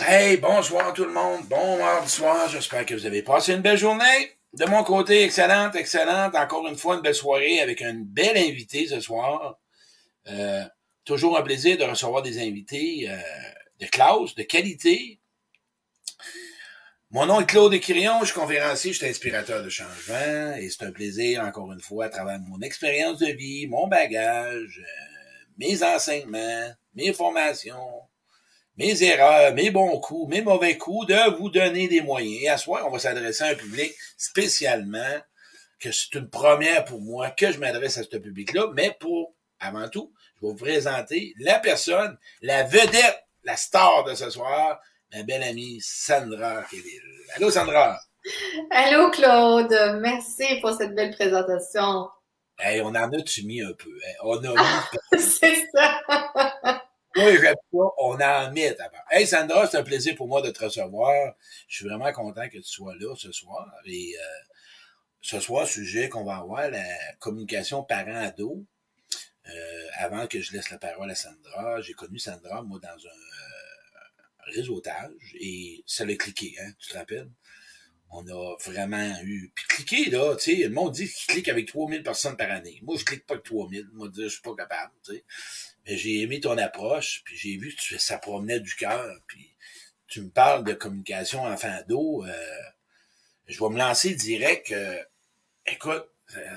Hey, bonsoir tout le monde. Bon mardi soir. J'espère que vous avez passé une belle journée. De mon côté, excellente, excellente. Encore une fois, une belle soirée avec une belle invitée ce soir. Euh, toujours un plaisir de recevoir des invités euh, de classe, de qualité. Mon nom est Claude Quirion, je suis conférencier, je suis inspirateur de changement et c'est un plaisir, encore une fois, à travers mon expérience de vie, mon bagage, euh, mes enseignements, mes formations, mes erreurs, mes bons coups, mes mauvais coups, de vous donner des moyens. Et à ce soir, on va s'adresser à un public spécialement, que c'est une première pour moi que je m'adresse à ce public-là, mais pour, avant tout, je vais vous présenter la personne, la vedette, la star de ce soir, ma belle amie Sandra Kéville. Allô, Sandra? Allô, Claude. Merci pour cette belle présentation. Hey, on en a-tu mis un peu? Hein? On a mis... c'est ça. Oui, j'aime pas, on en met d'abord. Hey Sandra, c'est un plaisir pour moi de te recevoir. Je suis vraiment content que tu sois là ce soir. Et euh, ce soir, sujet qu'on va avoir, la communication parent-ado. Euh, avant que je laisse la parole à Sandra, j'ai connu Sandra, moi, dans un euh, réseautage, et ça l'a cliqué, hein, tu te rappelles? On a vraiment eu... Puis cliquer, là, tu sais, le monde dit qu'il clique avec 3000 personnes par année. Moi, je clique pas avec 3000. Moi, je suis pas capable, tu sais. Mais j'ai aimé ton approche, puis j'ai vu que tu, ça promenait du cœur, puis tu me parles de communication enfant-ado. Euh, je vais me lancer direct. Euh, écoute, euh,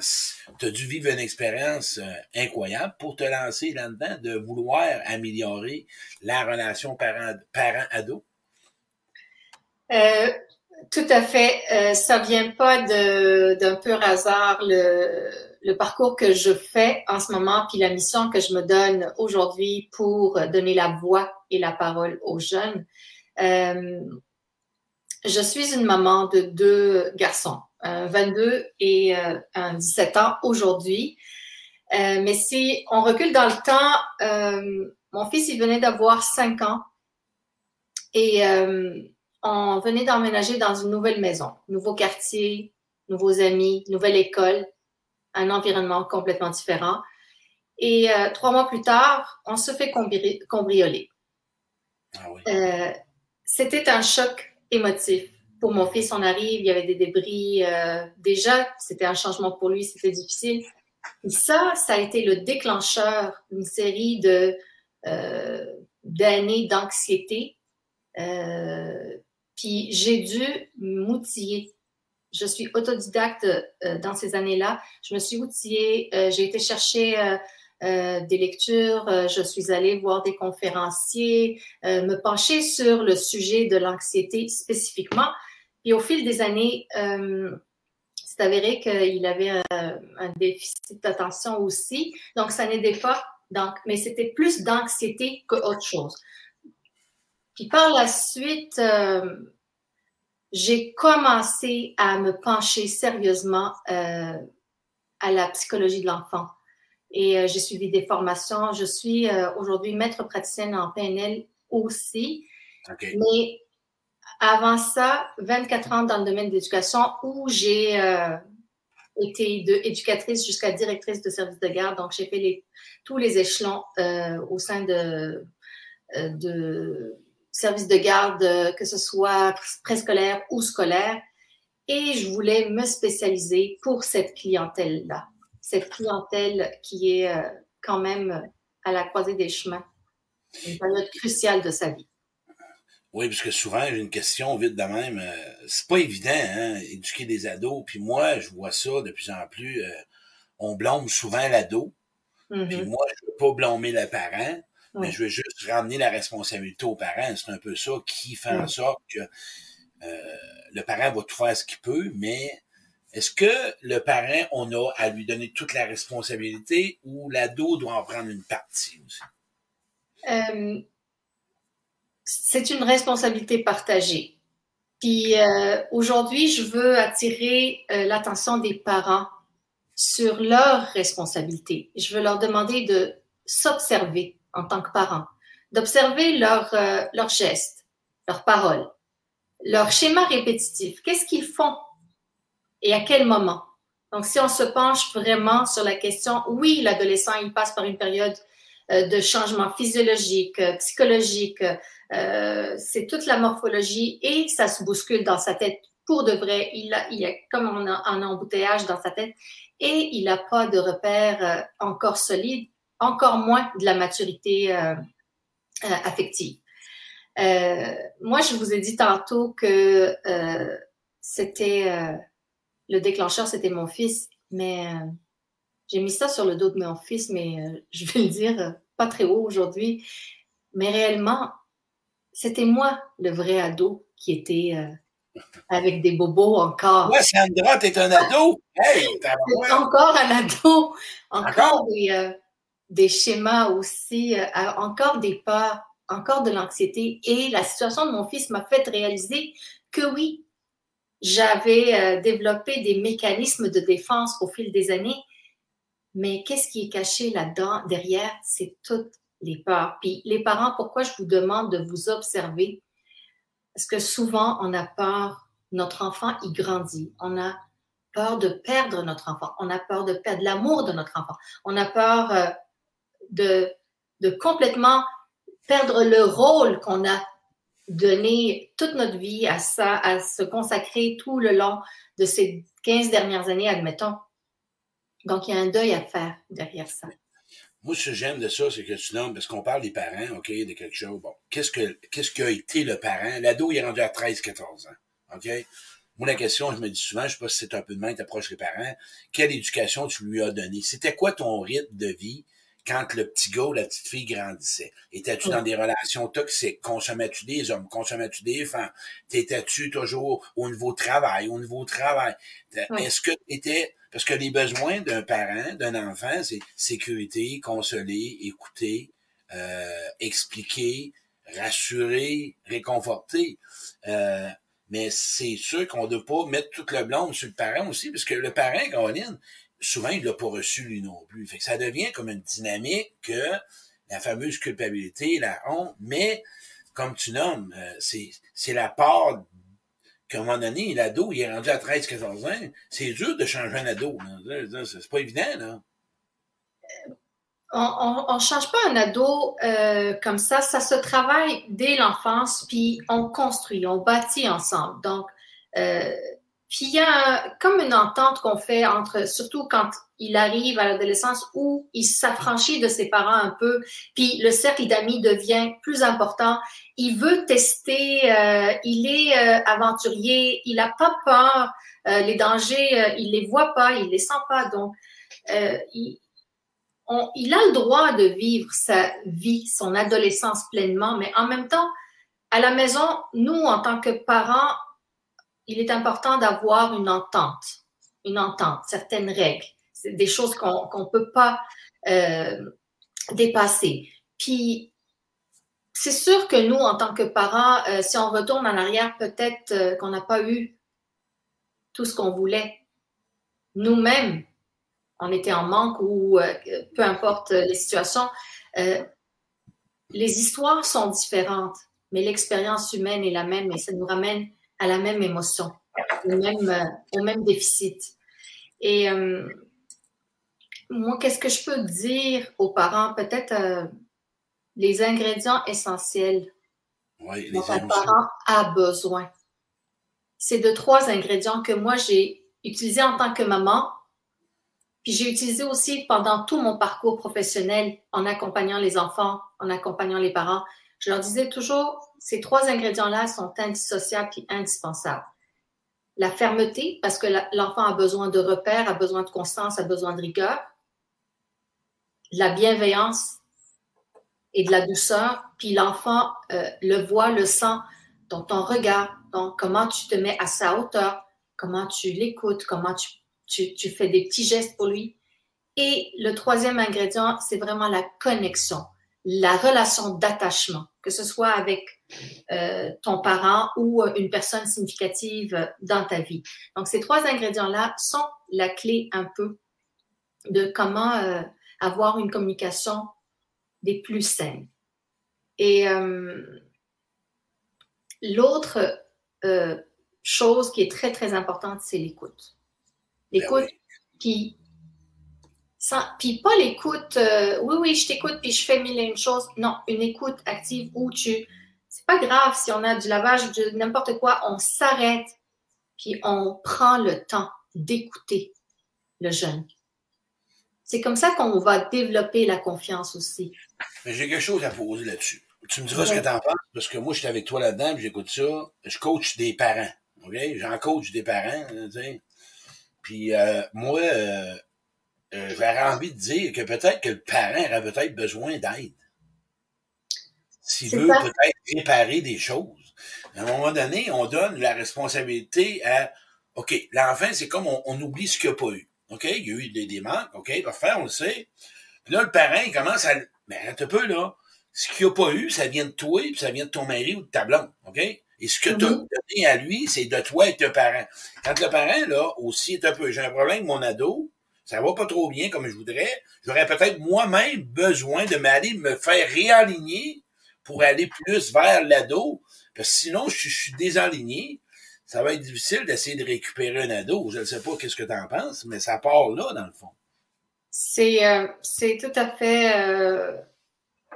tu as dû vivre une expérience euh, incroyable pour te lancer là-dedans, de vouloir améliorer la relation parent-ado. Euh, tout à fait. Euh, ça vient pas d'un pur hasard le, parcours que je fais en ce moment, puis la mission que je me donne aujourd'hui pour donner la voix et la parole aux jeunes. Euh, je suis une maman de deux garçons, un 22 et euh, un 17 ans aujourd'hui. Euh, mais si on recule dans le temps, mon fils, il venait d'avoir 5 ans. Et on venait d'emménager dans une nouvelle maison, nouveau quartier, nouveaux amis, nouvelle école, un environnement complètement différent. Et euh, trois mois plus tard, on se fait cambrioler. Ah oui. euh, C'était un choc émotif. Pour mon fils, on arrive, il y avait des débris. Euh, déjà, c'était un changement pour lui, c'était difficile. Et ça, ça a été le déclencheur d'une série de d'années d'anxiété, euh, puis j'ai dû m'outiller. Je suis autodidacte euh, dans ces années-là. Je me suis outillée. Euh, j'ai été chercher euh, des lectures. Je suis allée voir des conférenciers, me pencher sur le sujet de l'anxiété spécifiquement. Puis au fil des années, c'est avéré qu'il avait un, un déficit d'attention aussi. Donc ça n'aidait pas. Donc, mais c'était plus d'anxiété qu'autre chose. Puis par la suite, euh, j'ai commencé à me pencher sérieusement euh, à la psychologie de l'enfant. Et euh, j'ai suivi des formations. Je suis aujourd'hui maître praticienne en PNL aussi. Okay. Mais avant ça, 24 ans dans le domaine de l'éducation où j'ai été de éducatrice jusqu'à directrice de service de garde. Donc, j'ai fait les, tous les échelons au sein de, de service de garde, euh, que ce soit préscolaire ou scolaire. Et je voulais me spécialiser pour cette clientèle-là, cette clientèle qui est euh, quand même à la croisée des chemins, une période cruciale de sa vie. Oui, parce que souvent, j'ai une question vite de même. Euh, c'est pas évident, hein, éduquer des ados. Puis moi, je vois ça de plus en plus. Euh, on blâme souvent l'ado. Mm -hmm. Puis moi, je veux pas blâmer le parent. Oui. Mais je veux juste ramener la responsabilité aux parents. C'est un peu ça qui fait en sorte que euh, le parent va tout faire ce qu'il peut, mais est-ce que le parent, on a à lui donner toute la responsabilité ou l'ado doit en prendre une partie aussi? Euh, c'est une responsabilité partagée. Puis euh, aujourd'hui, je veux attirer euh, l'attention des parents sur leurs responsabilités. Je veux leur demander de s'observer en tant que parents, d'observer leurs euh, leur gestes, leurs paroles, leur schéma répétitif. Qu'est-ce qu'ils font et à quel moment? Donc, si on se penche vraiment sur la question, oui, l'adolescent, il passe par une période de changements physiologiques, psychologiques. c'est toute la morphologie et ça se bouscule dans sa tête pour de vrai. Il a, il a comme un, un embouteillage dans sa tête et il n'a pas de repères encore solides, encore moins de la maturité affective. moi, je vous ai dit tantôt que c'était le déclencheur, c'était mon fils, mais euh, j'ai mis ça sur le dos de mon fils, mais euh, je vais le dire euh, pas très haut aujourd'hui. Mais réellement, c'était moi, le vrai ado, qui était avec des bobos encore. Ouais, Sandra, t'es un ado? Hey, encore un ado. Encore, des, schémas aussi, encore des peurs, encore de l'anxiété. Et la situation de mon fils m'a fait réaliser que oui, j'avais euh, développé des mécanismes de défense au fil des années, mais qu'est-ce qui est caché là-dedans, derrière, c'est toutes les peurs. Puis les parents, pourquoi je vous demande de vous observer? Parce que souvent, on a peur, notre enfant, il grandit. On a peur de perdre notre enfant. On a peur de perdre l'amour de notre enfant. On a peur euh, de, complètement perdre le rôle qu'on a donner toute notre vie à ça, à se consacrer tout le long de ces 15 dernières années, admettons. Donc, il y a un deuil à faire derrière ça. Moi, ce que j'aime de ça, c'est que tu nommes, parce qu'on parle des parents, OK, de quelque chose. Bon, qu'est-ce que qu'est-ce qu'a été le parent? L'ado, il est rendu à 13, 14 ans. OK? Moi, la question, je me dis souvent, je sais pas si c'est un peu de main, t'approches les parents, quelle éducation tu lui as donnée? C'était quoi ton rythme de vie? Quand le petit gars ou la petite fille grandissait? Étais-tu dans des relations toxiques? Consommais-tu des hommes? Consommais-tu des femmes? T'étais-tu toujours au niveau travail, au niveau travail? Est-ce que t'étais, parce que les besoins d'un parent, d'un enfant, c'est sécurité, consoler, écouter, euh, expliquer, rassurer, réconforter. Euh, mais c'est sûr qu'on ne doit pas mettre toute le blâme sur le parent aussi, parce que le parent, Caroline, souvent, il l'a pas reçu lui non plus. Que ça devient comme une dynamique que la fameuse culpabilité, la honte, mais comme tu nommes, euh, c'est, la part qu'à un moment donné, l'ado, il est rendu à 13, 14 ans. C'est dur de changer un ado. C'est pas évident, là. On ne change pas un ado euh, comme ça. Ça se travaille dès l'enfance, puis on construit, on bâtit ensemble. Donc, euh, puis il y a comme une entente qu'on fait entre, surtout quand il arrive à l'adolescence où il s'affranchit de ses parents un peu, puis le cercle d'amis devient plus important. Il veut tester, euh, il est euh, aventurier, il n'a pas peur, euh, les dangers, il les voit pas, il les sent pas. Donc, il, il a le droit de vivre sa vie, son adolescence pleinement, mais en même temps, à la maison, nous, en tant que parents, il est important d'avoir une entente, une entente, certaines règles. Des choses qu'on ne peut pas euh, dépasser. Puis, c'est sûr que nous, en tant que parents, euh, si on retourne en arrière, peut-être euh, qu'on n'a pas eu tout ce qu'on voulait. Nous-mêmes, on était en manque ou peu importe les situations. les histoires sont différentes, mais l'expérience humaine est la même et ça nous ramène à la même émotion, au même, euh, au même déficit. Et euh, moi, qu'est-ce que je peux dire aux parents? Peut-être euh, les ingrédients essentiels oui, dont un parent a besoin. C'est de trois ingrédients que moi, j'ai utilisés en tant que maman, puis j'ai utilisé aussi pendant tout mon parcours professionnel en accompagnant les enfants, en accompagnant les parents. Je leur disais toujours, ces trois ingrédients-là sont indissociables et indispensables. La fermeté, parce que l'enfant a besoin de repères, a besoin de constance, a besoin de rigueur. La bienveillance et de la douceur, puis l'enfant euh, le voit, le sent dans ton regard, dans comment tu te mets à sa hauteur, comment tu l'écoutes, comment tu, tu fais des petits gestes pour lui. Et le troisième ingrédient, c'est vraiment la connexion, la relation d'attachement que ce soit avec euh, ton parent ou euh, une personne significative dans ta vie. Donc, ces trois ingrédients-là sont la clé un peu de comment euh, avoir une communication des plus saines. Et l'autre chose qui est très, très importante, c'est l'écoute. L'écoute ben puis pas l'écoute, euh, oui, oui, je t'écoute, puis je fais mille et une choses. Non, une écoute active où tu, c'est pas grave si on a du lavage, de n'importe quoi, on s'arrête, puis on prend le temps d'écouter le jeune. C'est comme ça qu'on va développer la confiance aussi. Mais j'ai quelque chose à poser là-dessus. Tu me diras ce que tu en penses, parce que moi, je suis avec toi là-dedans, j'écoute ça. Je coach des parents. OK? J'en coach des parents. Puis euh, moi, euh, euh, j'aurais envie de dire que peut-être que le parent aurait peut-être besoin d'aide. S'il veut peut-être réparer des choses. À un moment donné, on donne la responsabilité à OK, l'enfant, c'est comme on, oublie ce qu'il n'y a pas eu. OK, il y a eu des, des manques, OK, parfait, on le sait. Puis là, le parent, il commence à. Mais un peu, là. Ce qu'il n'y a pas eu, ça vient de toi, puis ça vient de ton mari ou de ta blonde. OK? Et ce que tu as mm-hmm. donné à lui, c'est de toi et de tes parents. Quand le parent, là, aussi est un peu, j'ai un problème avec mon ado, ça va pas trop bien comme je voudrais, j'aurais peut-être moi-même besoin de m'aller me faire réaligner pour aller plus vers l'ado, parce que sinon, je, suis désaligné. Ça va être difficile d'essayer de récupérer un ado. Je ne sais pas qu'est-ce que tu en penses, mais ça part là, dans le fond. C'est euh, tout à fait... Euh,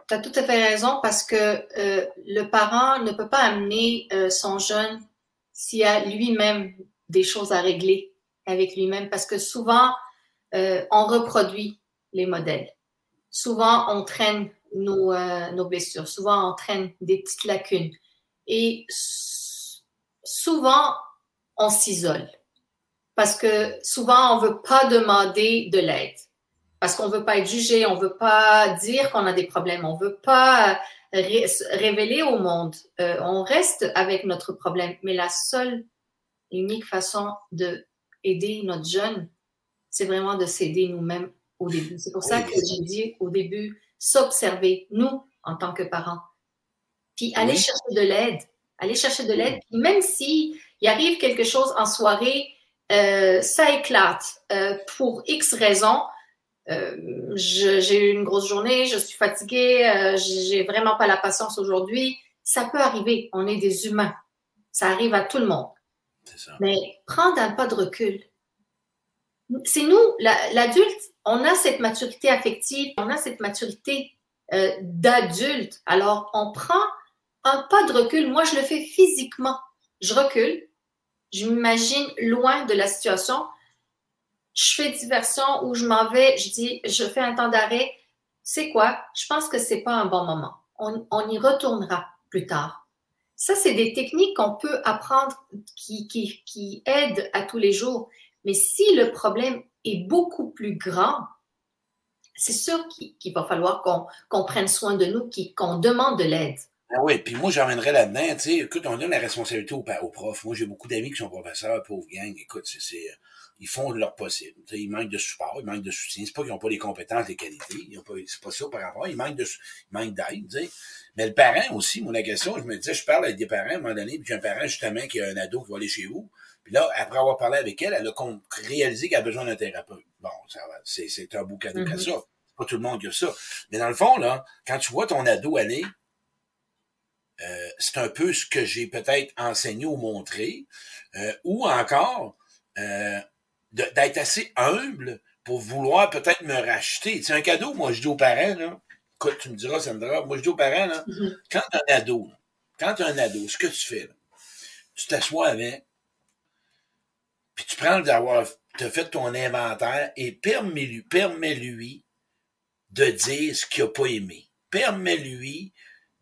tu as tout à fait raison parce que euh, le parent ne peut pas amener son jeune s'il a lui-même des choses à régler avec lui-même parce que souvent, euh, on reproduit les modèles. Souvent, on traîne nos, nos blessures. Souvent, on traîne des petites lacunes. Et souvent, on s'isole parce que souvent, on veut pas demander de l'aide parce qu'on veut pas être jugé, on veut pas dire qu'on a des problèmes, on veut pas révéler au monde. Euh, on reste avec notre problème, mais la seule unique façon de aider notre jeune, c'est vraiment de s'aider nous-mêmes au début. C'est pour ça que j'ai dit au début, s'observer, nous, en tant que parents. Puis aller chercher de l'aide, aller chercher de l'aide. Même si il arrive quelque chose en soirée, euh, ça éclate euh, pour X raisons, euh, j'ai eu une grosse journée, je suis fatiguée, j'ai vraiment pas la patience aujourd'hui. Ça peut arriver, on est des humains. Ça arrive à tout le monde. Ça. Mais prendre un pas de recul. C'est nous, l'adulte, on a cette maturité affective, on a cette maturité euh, d'adulte. Alors, on prend un pas de recul. Moi, je le fais physiquement. Je recule, je m'imagine loin de la situation, je fais diversion ou je m'en vais, je dis, je fais un temps d'arrêt. C'est quoi? Je pense que c'est pas un bon moment. On, y retournera plus tard. Ça, c'est des techniques qu'on peut apprendre qui aident à tous les jours. Mais si le problème est beaucoup plus grand, c'est sûr qu'il va falloir qu'on prenne soin de nous, qu'on demande de l'aide. Ah oui, puis moi, j'emmènerais là-dedans, écoute, on donne la responsabilité aux, aux profs. Moi, j'ai beaucoup d'amis qui sont professeurs, pauvres gang. Écoute, c'est ils font leur possible. ils manquent de support, ils manquent de soutien. C'est pas qu'ils n'ont pas les compétences, les qualités. C'est pas ça par rapport. Ils de, ils manquent d'aide. Mais le parent aussi, moi, la question, je me disais, je parle avec des parents à un moment donné, puis j'ai un parent justement qui a un ado qui va aller chez vous. Puis là, après avoir parlé avec elle, elle a réalisé qu'elle a besoin d'un thérapeute. Bon, ça c'est, c'est un beau cadeau mm ça. C'est pas tout le monde qui a ça. Mais dans le fond, là, quand tu vois ton ado aller, euh, c'est un peu ce que j'ai peut-être enseigné ou montré. Euh, ou encore, euh, d'être assez humble pour vouloir peut-être me racheter. C'est un cadeau, moi, je dis aux parents, là. Écoute, tu me diras, Sandra, moi, je dis aux parents, là, mm-hmm. quand tu un ado, quand as un ado, ce que tu fais, là, tu t'assois avec, puis tu prends d'avoir, tu as fait ton inventaire et permets-lui, permets-lui de dire ce qu'il n'a pas aimé. Permets-lui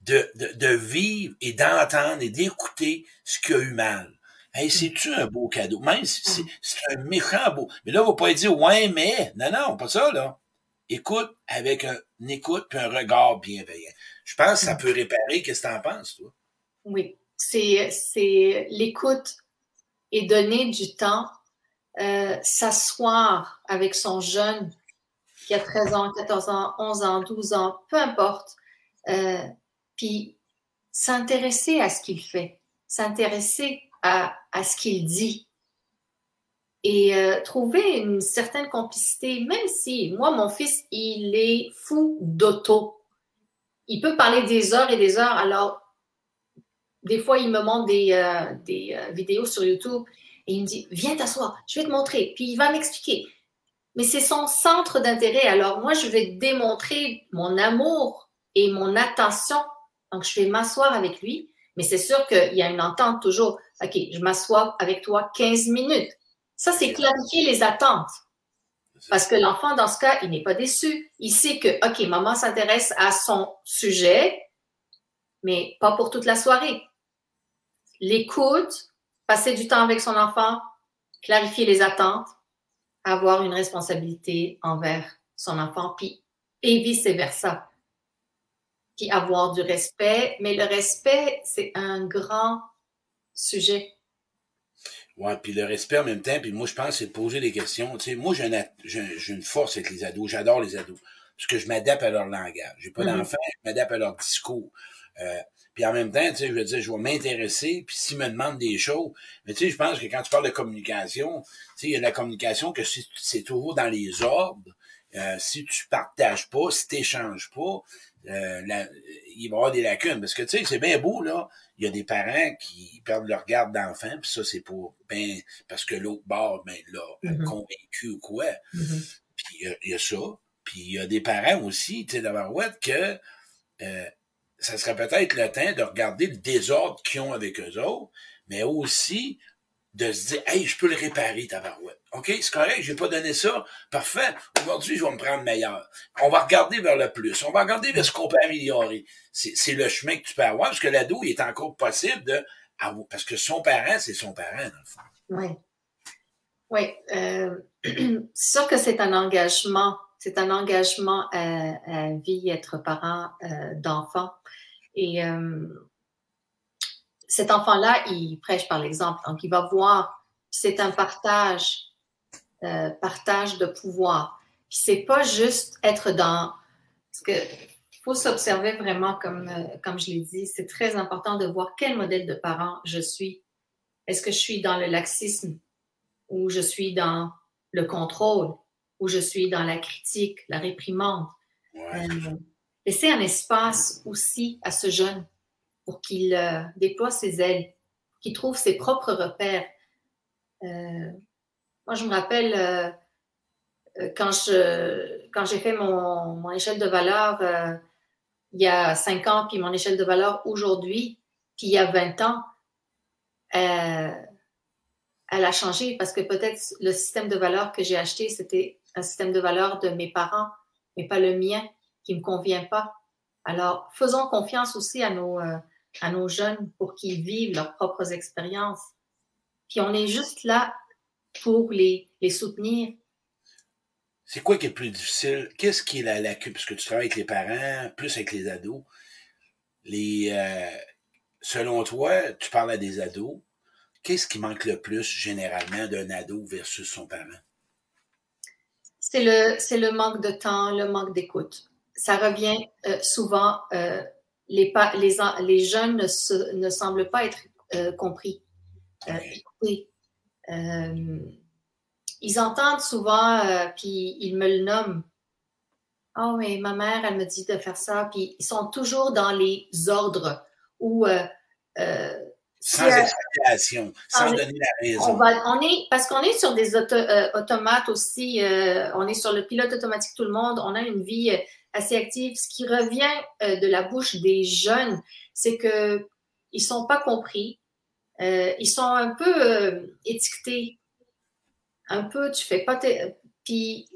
de, de, de vivre et d'entendre et d'écouter ce qu'il a eu mal. Hey, c'est-tu un beau cadeau? Même si c'est un méchant beau. Mais là, on va pas dire, ouais, mais. Non, non, pas ça, là. Écoute avec un, une écoute puis un regard bienveillant. Je pense que ça peut réparer. Qu'est-ce que tu en penses, toi? Oui. C'est, c'est l'écoute et donner du temps, euh, s'asseoir avec son jeune qui a 13 ans, 14 ans, 11 ans, 12 ans, peu importe, euh, puis s'intéresser à ce qu'il fait, s'intéresser à, à ce qu'il dit et euh, trouver une certaine complicité, même si moi, mon fils, il est fou d'auto. Il peut parler des heures et des heures. Alors, des fois, il me montre des, euh, des euh, vidéos sur YouTube et il me dit, viens t'asseoir, je vais te montrer. Puis il va m'expliquer. mais c'est son centre d'intérêt. Alors moi, je vais démontrer mon amour et mon attention. Donc, je vais m'asseoir avec lui, mais c'est sûr qu'il y a une entente toujours. OK, je m'assois avec toi 15 minutes. Ça, c'est clarifier les attentes. Parce que l'enfant, dans ce cas, il n'est pas déçu. Il sait que, OK, maman s'intéresse à son sujet, mais pas pour toute la soirée. L'écoute, passer du temps avec son enfant, clarifier les attentes, avoir une responsabilité envers son enfant, puis et vice-versa. Puis avoir du respect, mais le respect, c'est un grand sujet. Ouais, puis le respect en même temps, puis moi je pense c'est de poser des questions. Tu sais, moi j'ai une, force avec les ados, j'adore les ados, parce que je m'adapte à leur langage. J'ai pas mm-hmm. d'enfant, je m'adapte à leur discours. Euh, puis en même temps, tu sais, je veux dire, je vais m'intéresser, puis s'ils me demandent des choses, mais tu sais, je pense que quand tu parles de communication, tu sais, il y a la communication que c'est toujours dans les ordres. Euh, si tu partages pas, si tu n'échanges pas, euh, il va y avoir des lacunes. Parce que tu sais, c'est bien beau, là. Il y a des parents qui perdent leur garde d'enfant, puis ça, c'est pour ben parce que l'autre bord, ben l'a mm-hmm. convaincu ou quoi. Mm-hmm. Puis il y, a ça. Puis il y a des parents aussi, tu sais, d'avoir ouais, que euh, ça serait peut-être le temps de regarder le désordre qu'ils ont avec eux autres, mais aussi de se dire, hey, je peux le réparer, ta barouette. OK, c'est correct, je vais pas donné ça. Parfait. Aujourd'hui, je vais me prendre meilleur. On va regarder vers le plus. On va regarder vers ce qu'on peut améliorer. C'est le chemin que tu peux avoir, parce que l'ado, il est encore possible de, parce que son parent, c'est son parent, dans le fond. Oui. Oui. Euh, sûr que c'est un engagement c'est un engagement à, vie, être parent euh, d'enfant. Et euh, cet enfant-là, il prêche par l'exemple. Donc, il va voir, c'est un partage, euh, partage de pouvoir. Puis c'est pas juste être dans, parce que faut s'observer vraiment comme, comme je l'ai dit. C'est très important de voir quel modèle de parent je suis. Est-ce que je suis dans le laxisme ou je suis dans le contrôle? Où je suis dans la critique, la réprimande. Euh, laisser un espace aussi à ce jeune pour qu'il euh, déploie ses ailes, qu'il trouve ses propres repères. Euh, moi, je me rappelle quand je quand j'ai fait mon, mon, échelle de valeur il y a cinq ans, puis mon échelle de valeur aujourd'hui, puis il y a 20 ans, elle a changé parce que peut-être le système de valeur que j'ai acheté, c'était un système de valeurs de mes parents, mais pas le mien, qui me convient pas. Alors, faisons confiance aussi à nos, euh, à nos jeunes pour qu'ils vivent leurs propres expériences. Puis on est juste là pour les, les soutenir. C'est quoi qui est plus difficile? Qu'est-ce qui est la lacune? Parce que tu travailles avec les parents, plus avec les ados. Les, euh, selon toi, tu parles à des ados. Qu'est-ce qui manque le plus généralement d'un ado versus son parent? C'est le, c'est le manque de temps, le manque d'écoute. Ça revient euh, souvent, euh, les, les, les jeunes ne, ne semblent pas être euh, compris. Oui. ils entendent souvent, puis ils me le nomment. Oh, mais ma mère, elle me dit de faire ça. Puis ils sont toujours dans les ordres où sans explication, sans donner la raison. On, est, parce qu'on est sur des euh, automates aussi, euh, on est sur le pilote automatique tout le monde, on a une vie euh, assez active. Ce qui revient de la bouche des jeunes, c'est que ils sont pas compris, ils sont un peu étiquetés, un peu, tu fais pas tes... Puis,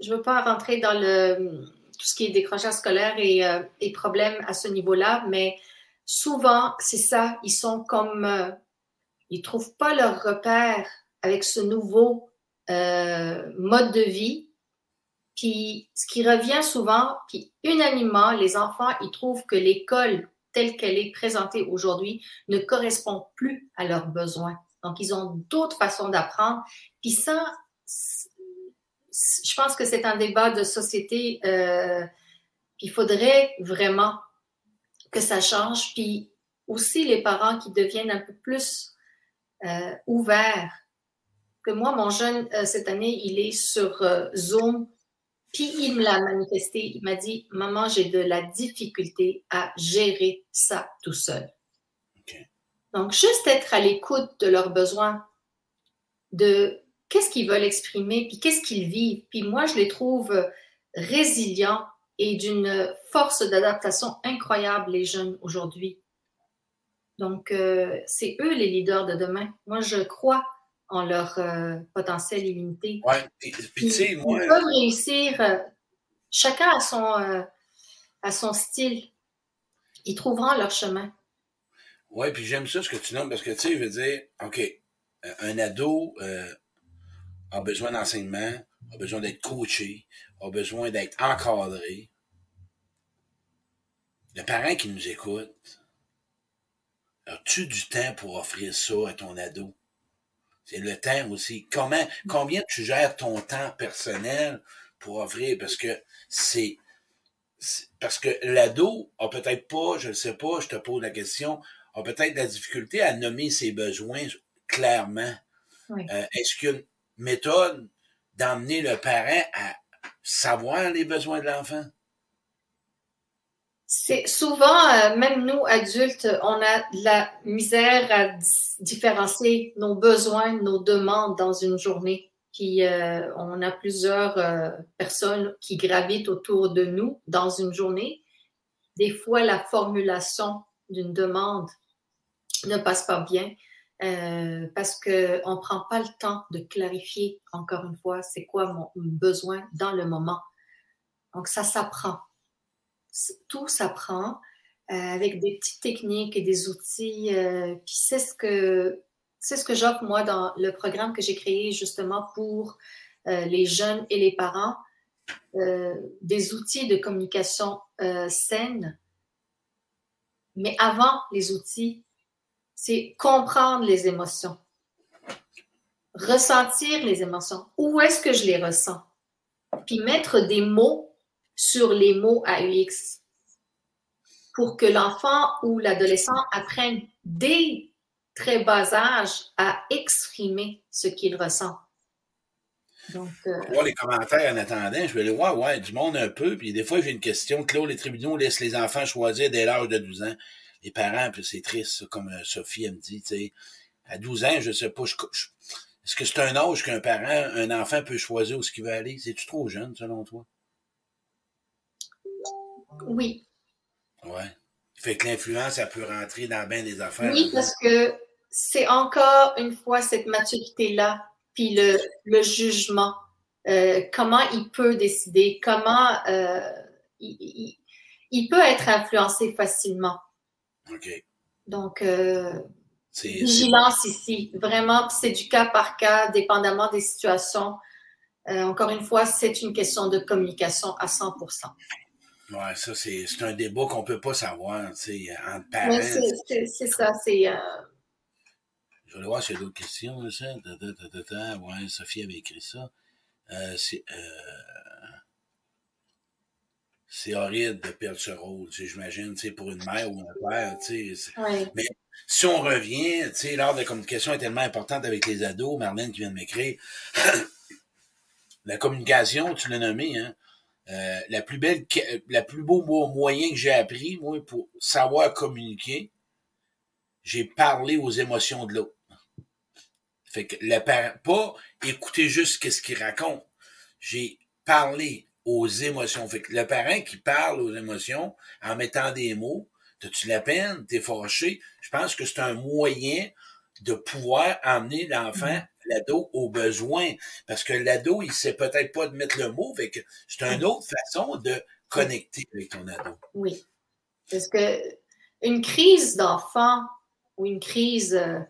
je veux pas rentrer dans le tout ce qui est décrochage scolaire et, et problèmes à ce niveau-là, mais souvent, c'est ça, ils sont comme, euh, ils trouvent pas leur repère avec ce nouveau euh, mode de vie. Puis, ce qui revient souvent, puis unanimement, les enfants, ils trouvent que l'école telle qu'elle est présentée aujourd'hui ne correspond plus à leurs besoins. Donc, ils ont d'autres façons d'apprendre. Puis ça, je pense que c'est un débat de société. Euh, il faudrait vraiment que ça change. Puis aussi les parents qui deviennent un peu plus euh, ouverts. Que moi, mon jeune, euh, cette année, il est sur euh, Zoom. Puis il me l'a manifesté. Il m'a dit, maman, j'ai de la difficulté à gérer ça tout seul. Donc, juste être à l'écoute de leurs besoins, de qu'est-ce qu'ils veulent exprimer, puis qu'est-ce qu'ils vivent. Puis moi, je les trouve résilients et d'une force d'adaptation incroyable, les jeunes aujourd'hui. Donc, euh, c'est eux les leaders de demain. Moi, je crois en leur euh, potentiel illimité. Oui, puis tu sais, moi. Ils peuvent réussir, euh, chacun à son, à son style. Ils trouveront leur chemin. Oui, puis j'aime ça ce que tu nommes parce que tu sais, je veux dire, OK, un ado a besoin d'enseignement, a besoin d'être coaché, a besoin d'être encadré. Le parent qui nous écoute, As-tu du temps pour offrir ça à ton ado? C'est le temps aussi. Comment, combien tu gères ton temps personnel pour offrir? Parce que c'est, parce que l'ado a peut-être pas, je ne sais pas, je te pose la question, a peut-être la difficulté à nommer ses besoins clairement. Euh, est-ce qu'il y a une méthode d'emmener le parent à savoir les besoins de l'enfant? C'est souvent, euh, même nous adultes, on a de la misère à différencier nos besoins, nos demandes dans une journée. Puis euh, on a plusieurs euh, personnes qui gravitent autour de nous dans une journée. Des fois, la formulation d'une demande ne passe pas bien parce qu'on ne prend pas le temps de clarifier, encore une fois, c'est quoi mon besoin dans le moment. Donc, ça s'apprend tout s'apprend euh, avec des petites techniques et des outils. Euh, puis c'est ce que c'est ce que j'offre moi dans le programme que j'ai créé justement pour euh, les jeunes et les parents, des outils de communication saine. Mais avant les outils, c'est comprendre les émotions, ressentir les émotions. Où est-ce que je les ressens? Puis mettre des mots sur les mots AUX pour que l'enfant ou l'adolescent apprenne dès très bas âge à exprimer ce qu'il ressent. Donc, euh... les commentaires en attendant, je vais aller voir, ouais, du monde un peu, puis des fois j'ai une question, Claude, les tribunaux laissent les enfants choisir dès l'âge de 12 ans. Les parents, puis c'est triste, comme euh, Sophie elle me dit, tu sais, à 12 ans, je sais pas, est-ce que c'est un âge qu'un parent, un enfant peut choisir où ce qu'il veut aller? C'est-tu trop jeune, selon toi? Oui. Ouais. Fait que l'influence, elle peut rentrer dans bien des affaires. Oui, parce que c'est encore une fois cette maturité-là, puis le, le jugement. Euh, comment il peut décider, comment euh, il, il, peut être influencé facilement. OK. Donc, euh, vigilance ici. Vraiment, c'est du cas par cas, dépendamment des situations. Euh, encore une fois, c'est une question de communication à 100 Ouais, ça, c'est un débat qu'on peut pas savoir, tu sais, entre parents. C'est ça, c'est. Euh... Je vais voir s'il y a d'autres questions, ça. Ouais, Sophie avait écrit ça. Euh, c'est. Euh... C'est horrible de perdre ce rôle, j'imagine, pour une mère ou un père. Oui. Mais si on revient, l'art de communication est tellement importante avec les ados, Marlène qui vient de m'écrire. la communication, tu l'as nommé, hein euh, la plus belle, la plus beau moyen que j'ai appris, moi, pour savoir communiquer, j'ai parlé aux émotions de l'autre. Fait que le pas écouter juste qu'est-ce qu'il raconte. J'ai parlé aux émotions. Fait que le parent qui parle aux émotions en mettant des mots, t'as-tu la peine, t'es fâché, je pense que c'est un moyen de pouvoir amener l'enfant mm l'ado au besoin. Parce que l'ado, il sait peut-être pas de mettre le mot, fait que c'est une autre façon de connecter avec ton ado. Oui. Parce que une crise d'enfant ou une crise, euh,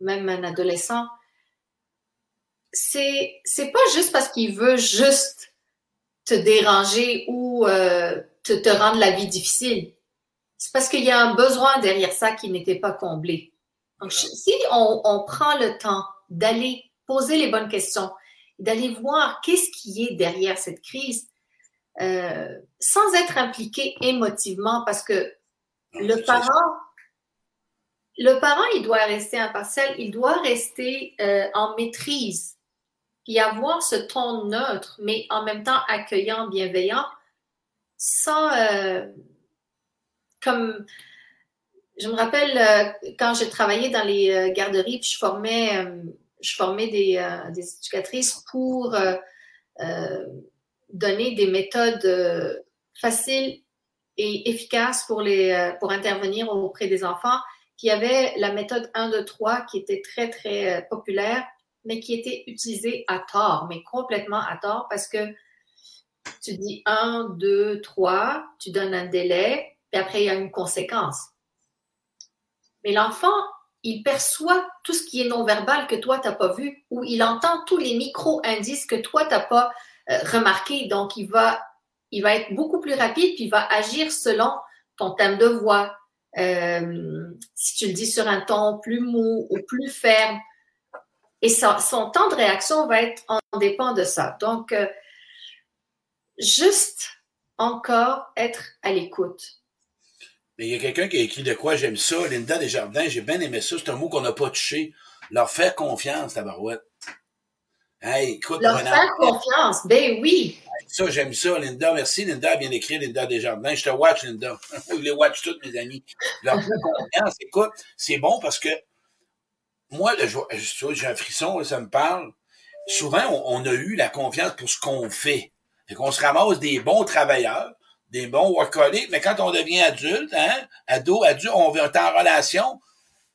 même un adolescent, c'est, c'est pas juste parce qu'il veut juste te déranger ou euh, te, te rendre la vie difficile. C'est parce qu'il y a un besoin derrière ça qui n'était pas comblé. Donc, si on, on prend le temps d'aller poser les bonnes questions, d'aller voir qu'est-ce qui est derrière cette crise, euh, sans être impliqué émotivement, parce que le parent, le parent, il doit rester impartial, il doit rester euh, en maîtrise, puis avoir ce ton neutre, mais en même temps accueillant, bienveillant, sans euh, comme je me rappelle euh, quand j'ai travaillé dans les euh, garderies, puis je formais, je formais des, des éducatrices pour donner des méthodes faciles et efficaces pour, les, pour intervenir auprès des enfants, qui avait la méthode 1, 2, 3 qui était très, très populaire, mais qui était utilisée à tort, mais complètement à tort parce que tu dis 1, 2, 3, tu donnes un délai, puis après, il y a une conséquence. Mais l'enfant, il perçoit tout ce qui est non-verbal que toi, tu n'as pas vu, ou il entend tous les micro-indices que toi, tu n'as pas euh, remarqués. Donc, il va, il va être beaucoup plus rapide, puis il va agir selon ton thème de voix. Euh, si tu le dis sur un ton plus mou ou plus ferme. Et son, temps de réaction va être en dépend de ça. Donc, euh, juste encore être à l'écoute. Mais il y a quelqu'un qui a écrit de quoi j'aime ça. Linda Desjardins, j'ai bien aimé ça. C'est un mot qu'on n'a pas touché. Leur faire confiance, tabarouette. Hey, écoute, Leur faire confiance, ben oui. Ça, j'aime ça, Linda. Merci, Linda, bien écrit, Linda Desjardins. Je te watch, Linda. Je les watch toutes, mes amis. Leur faire confiance, écoute, c'est bon parce que moi, j'ai un frisson, ça me parle. Souvent, on, a eu la confiance pour ce qu'on fait. Fait qu'on se ramasse des bons travailleurs, des bons workaholics, mais quand on devient adulte, hein, ado, adulte, on vient en relation,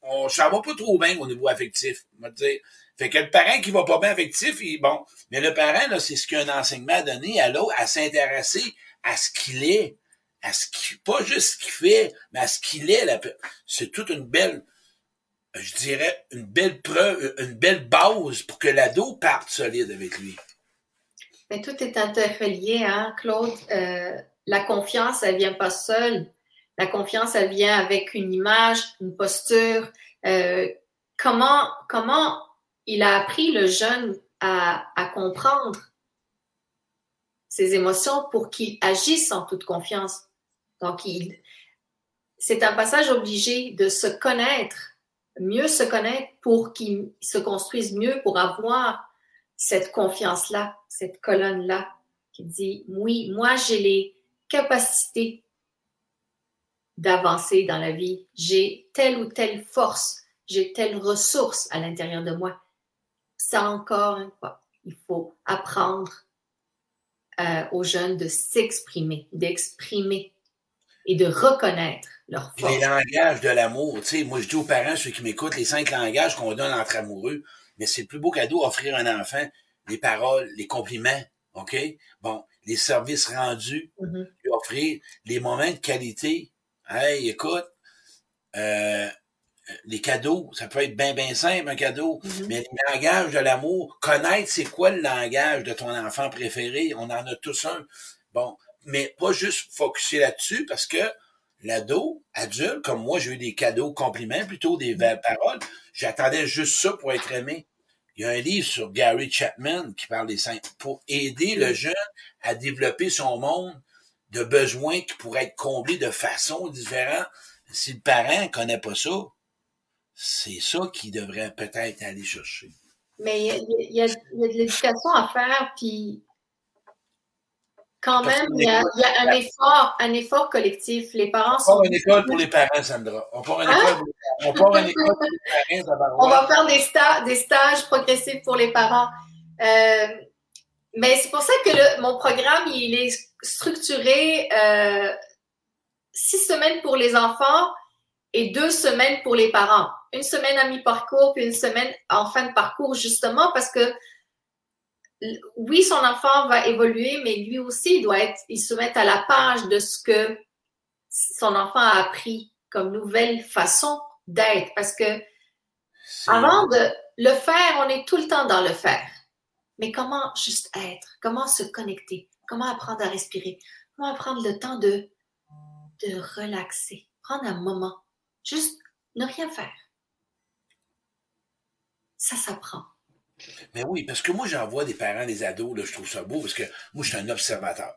on, ça va pas trop bien au niveau affectif. Dire. Fait que le parent qui va pas bien affectif, il, bon. Mais le parent, là, c'est ce qu'un enseignement a donné à l'autre, à s'intéresser à ce qu'il est, à ce qui, pas juste ce qu'il fait, mais à ce qu'il est. C'est toute une belle, je dirais, une belle preuve, une belle base pour que l'ado parte solide avec lui. Mais tout est interrelié, hein, Claude. Euh, la confiance, elle vient pas seule. La confiance, elle vient avec une image, une posture. Euh, comment, comment il a appris le jeune à, comprendre ses émotions pour qu'il agisse en toute confiance? Donc, c'est un passage obligé de se connaître, mieux se connaître pour qu'il se construise mieux, pour avoir cette confiance-là, cette colonne-là qui dit, oui, moi j'ai les capacités d'avancer dans la vie, j'ai telle ou telle force, j'ai telle ressource à l'intérieur de moi. Ça encore une fois, il faut apprendre euh, aux jeunes de s'exprimer, d'exprimer et de reconnaître leur force. Les langages de l'amour, tu sais, moi je dis aux parents, ceux qui m'écoutent, les cinq langages qu'on donne entre amoureux, mais c'est le plus beau cadeau offrir un enfant. Les paroles, les compliments, OK? Bon, les services rendus, mm-hmm. offrir les moments de qualité. Hey, écoute, euh, les cadeaux, ça peut être bien, bien simple, un cadeau, mm-hmm. mais le langage de l'amour, connaître c'est quoi le langage de ton enfant préféré, on en a tous un. Bon, mais pas juste focuser là-dessus parce que l'ado, adulte, comme moi, j'ai eu des cadeaux compliments, plutôt des belles paroles. J'attendais juste ça pour être aimé. Il y a un livre sur Gary Chapman qui parle des cinq pour aider le jeune à développer son monde de besoins qui pourraient être comblés de façon différente. Si le parent connaît pas ça, c'est ça qu'il devrait peut-être aller chercher. Mais il y a, de l'éducation à faire, puis quand même, il y, a, un effort, un effort collectif. Les parents on sont. une école pour les parents, Sandra. On part une hein? école, on part une école pour les parents. On va faire des, stages, des stages progressifs pour les parents. Euh, mais c'est pour ça que mon programme, il est structuré euh, six semaines pour les enfants et deux semaines pour les parents. Une semaine à mi-parcours, puis une semaine en fin de parcours, justement parce que oui, son enfant va évoluer, mais lui aussi, il doit être, il se met à la page de ce que son enfant a appris comme nouvelle façon d'être. Parce que avant de le faire, on est tout le temps dans le faire. Mais comment juste être? Comment se connecter? Comment apprendre à respirer? Comment prendre le temps de, de relaxer? Prendre un moment. Juste ne rien faire. Ça s'apprend. Mais oui, parce que moi, j'en vois des parents, des ados, là, je trouve ça beau, parce que moi, je suis un observateur.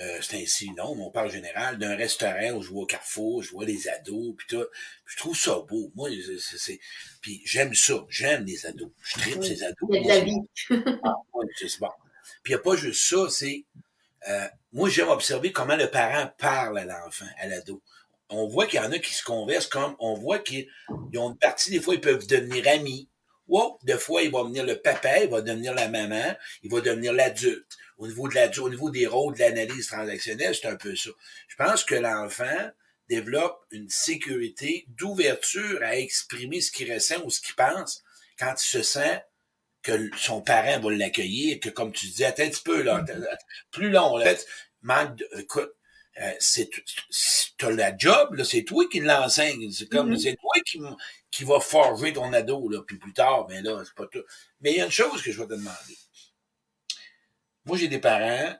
Euh, c'est ainsi, non, on parle général d'un restaurant où je vois au Carrefour, je vois les ados, puis tout. je trouve ça beau. Moi, c'est, puis j'aime ça, j'aime les ados. Je tripe ces ados. De la vie. ah, c'est bon. Puis il n'y a pas juste ça, c'est, euh, moi, j'aime observer comment le parent parle à l'enfant, à l'ado. On voit qu'il y en a qui se conversent comme, on voit qu'ils ont une partie, des fois, ils peuvent devenir amis wow, des fois, il va devenir le papa, il va devenir la maman, il va devenir l'adulte. Au niveau de l'adulte, au niveau des rôles de l'analyse transactionnelle, c'est un peu ça. Je pense que l'enfant développe une sécurité d'ouverture à exprimer ce qu'il ressent ou ce qu'il pense quand il se sent que son parent va l'accueillir, que comme tu disais, attends un petit peu, là, plus long, là, manque de, écoute, euh, c'est t'as la job là c'est toi qui l'enseigne c'est comme mm-hmm. c'est toi qui qui va forger ton ado là puis plus tard ben là c'est pas tout mais il y a une chose que je vais te demander moi j'ai des parents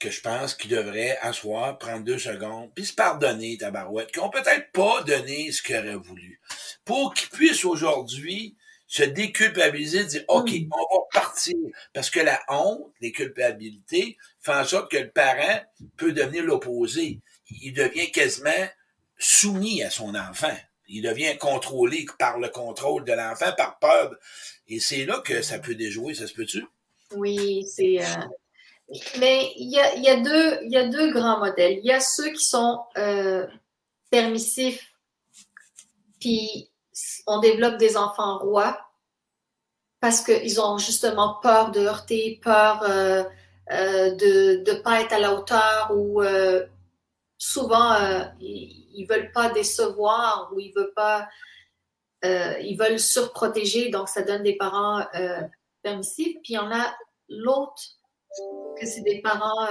que je pense qu'ils devraient asseoir prendre deux secondes puis se pardonner ta barouette qui ont peut-être pas donné ce qu'ils auraient voulu pour qu'ils puissent aujourd'hui se déculpabiliser, dire OK, mm. on va partir. Parce que la honte, les culpabilités, en sorte que le parent peut devenir l'opposé. Il devient quasiment soumis à son enfant. Il devient contrôlé par le contrôle de l'enfant, par peur. Et c'est là que ça peut déjouer, ça se peut-tu? Oui, c'est. Euh, mais il y a, y, a deux, y a deux grands modèles. Il y a ceux qui sont euh, permissifs, puis on développe des enfants rois parce qu'ils ont justement peur de heurter, peur euh, euh, de ne pas être à la hauteur ou euh, souvent ils, ne veulent pas décevoir ou ils veulent pas ils veulent surprotéger donc ça donne des parents permissifs puis il y en a l'autre que c'est des parents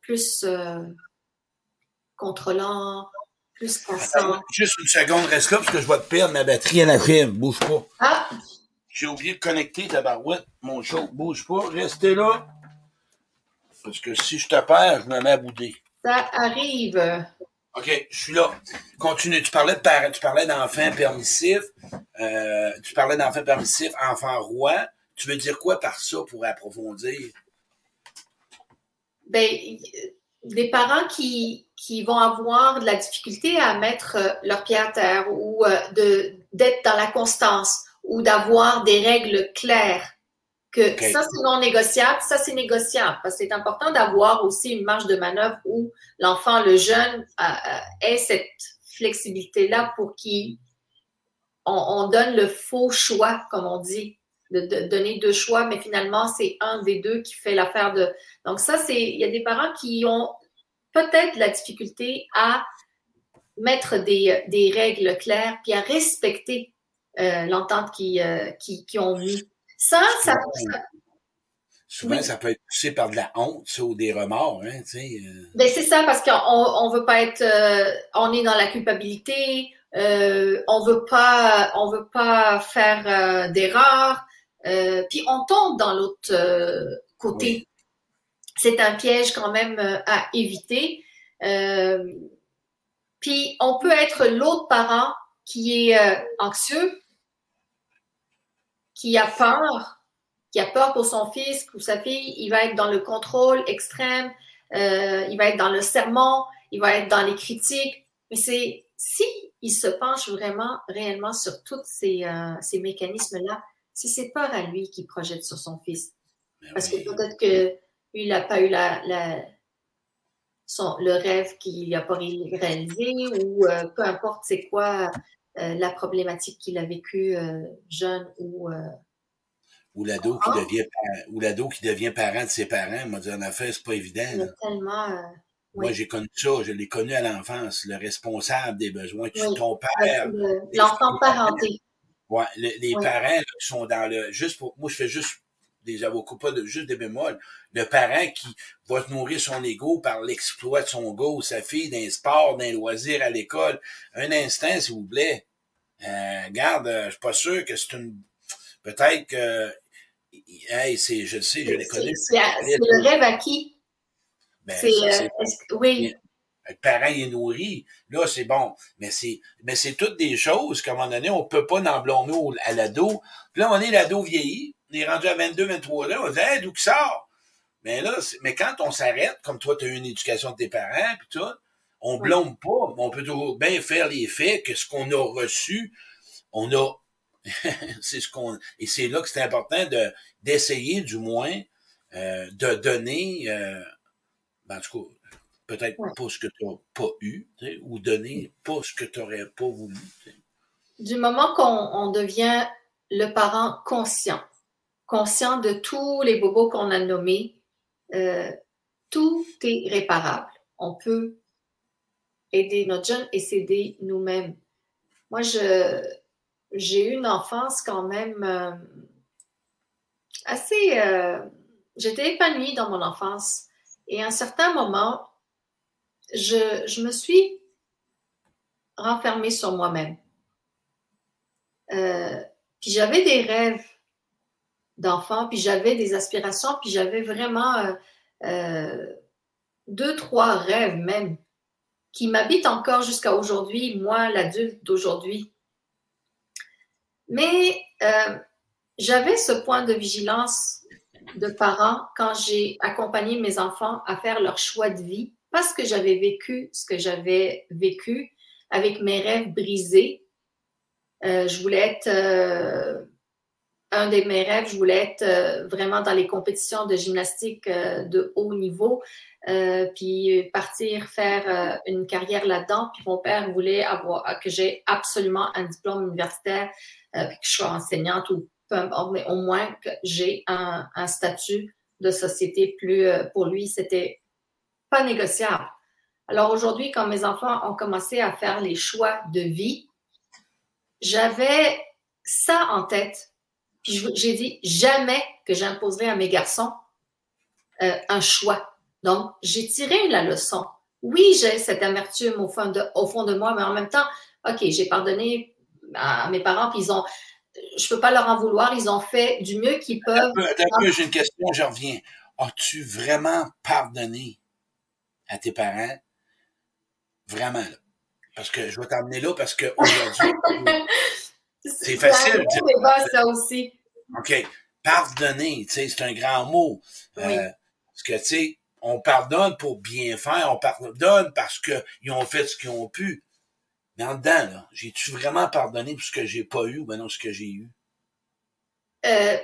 plus contrôlants plus conscients. Juste une seconde, reste là parce que je vais te perdre ma batterie à la crème. Bouge pas. Ah! J'ai oublié de connecter ta barouette. Mon show, bouge pas. Restez là. Parce que si je te perds, je me mets à bouder. Ça arrive. OK, je suis là. Continue. Tu parlais de tu parlais d'enfants permissifs. Euh, tu parlais d'enfants permissifs, enfants rois. Tu veux dire quoi par ça pour approfondir? Ben, des parents qui, qui vont avoir de la difficulté à mettre euh, leur pied à terre ou euh, de d'être dans la constance ou d'avoir des règles claires. Que ça, c'est non négociable, ça, c'est négociable. Parce que c'est important d'avoir aussi une marge de manœuvre où l'enfant, le jeune, ait cette flexibilité-là pour qu'il on, donne le faux choix, comme on dit, de, donner deux choix, mais finalement, c'est un des deux qui fait l'affaire de. Donc, ça, c'est. Il y a des parents qui ont peut-être la difficulté à mettre des, des règles claires puis à respecter euh, l'entente qui, euh, qui, qui, ont mis. Ça, ça, Souvent, ça peut être poussé par de la honte ou des remords. Hein, tu sais, euh. ben, c'est ça, parce qu'on on veut pas être... on est dans la culpabilité, on veut pas on veut pas faire d'erreurs, puis on tombe dans l'autre côté. C'est un piège quand même à éviter. puis on peut être l'autre parent qui est anxieux, qui a peur, qui a peur pour son fils ou sa fille, il va être dans le contrôle extrême, euh, il va être dans le serment, il va être dans les critiques. Mais c'est si il se penche vraiment, réellement sur tous ces, euh, ces mécanismes-là, c'est ses peurs à lui qui projette sur son fils. Ben Parce que peut-être qu'il n'a pas eu la, son, le rêve qu'il n'a pas réalisé ou euh, peu importe c'est quoi euh, la problématique qu'il a vécue euh, jeune ou euh, ou l'ado qui devient ou l'ado qui devient parent de ses parents, m'a dit en affaire, c'est pas évident. Tellement, Moi, j'ai connu ça, je l'ai connu à l'enfance, le responsable des besoins, tu ton père. L'enfant parenté. Ouais, les parents qui sont dans le. Juste pour. Moi, je fais juste des avocats, pas de, juste des bémols. Le parent qui va nourrir son ego par l'exploit de son go, sa fille, d'un sport, d'un loisir à l'école. Un instant, s'il vous plaît. Euh, garde, euh, je suis pas sûr que c'est une. Peut-être que. Hey, c'est, je le sais, je l'ai connu. C'est le rêve à qui? Ben, c'est, euh, oui. Le parent est nourri. Là, c'est bon. Mais c'est, mais c'est toutes des choses qu'à un moment donné, on peut pas en blâmer à l'ado. Puis là, on est l'ado vieilli on est rendu à 22, 23 ans, on dit, hey, d'où qui sort? Mais là, mais quand on s'arrête, comme toi, tu as eu une éducation de tes parents, puis tout, on blâme pas, on peut toujours bien faire les faits que ce qu'on a reçu, on a, c'est ce qu'on, et c'est là que c'est important de, d'essayer, du moins, euh, de donner, euh, ben, en tout cas, peut-être pas ce que tu n'as pas eu, ou donner pas ce que tu n'aurais pas voulu. du moment qu'on devient le parent conscient, conscient de tous les bobos qu'on a nommés, euh, tout est réparable. On peut aider notre jeune et s'aider nous-mêmes. Moi, j'ai eu une enfance quand même euh, assez... Euh, j'étais épanouie dans mon enfance. Et à un certain moment, je, me suis renfermée sur moi-même. Puis j'avais des rêves d'enfant, puis j'avais des aspirations, puis j'avais vraiment euh, euh, deux, trois rêves même qui m'habitent encore jusqu'à aujourd'hui, moi, l'adulte d'aujourd'hui. Mais j'avais ce point de vigilance de parents quand j'ai accompagné mes enfants à faire leur choix de vie parce que j'avais vécu ce que j'avais vécu avec mes rêves brisés. Euh, je voulais être, euh, un de mes rêves, je voulais être euh, vraiment dans les compétitions de gymnastique de haut niveau, puis partir faire une carrière là-dedans. Puis mon père voulait avoir que j'ai absolument un diplôme universitaire, que je sois enseignante ou mais au moins que j'ai un, statut de société plus, euh, pour lui, c'était pas négociable. Alors aujourd'hui, quand mes enfants ont commencé à faire les choix de vie, j'avais ça en tête. Puis j'ai dit jamais que j'imposerai à mes garçons euh, un choix. Donc, j'ai tiré la leçon. Oui, j'ai cette amertume au fond, de, au fond de moi, mais en même temps, OK, j'ai pardonné à mes parents, puis ils ont, je peux pas leur en vouloir. Ils ont fait du mieux qu'ils peuvent. j'ai une question, je reviens. As-tu vraiment pardonné à tes parents? Vraiment, là. Parce que je vais t'emmener là parce que aujourd'hui, c'est facile. C'est ça aussi. OK. Pardonner, tu sais, c'est un grand mot. Euh, parce que, tu sais, on pardonne pour bien faire, on pardonne parce qu'ils ont fait ce qu'ils ont pu. Mais en dedans, là, j'ai-tu vraiment pardonné pour ce que j'ai pas eu ou ben non ce que j'ai eu? Euh,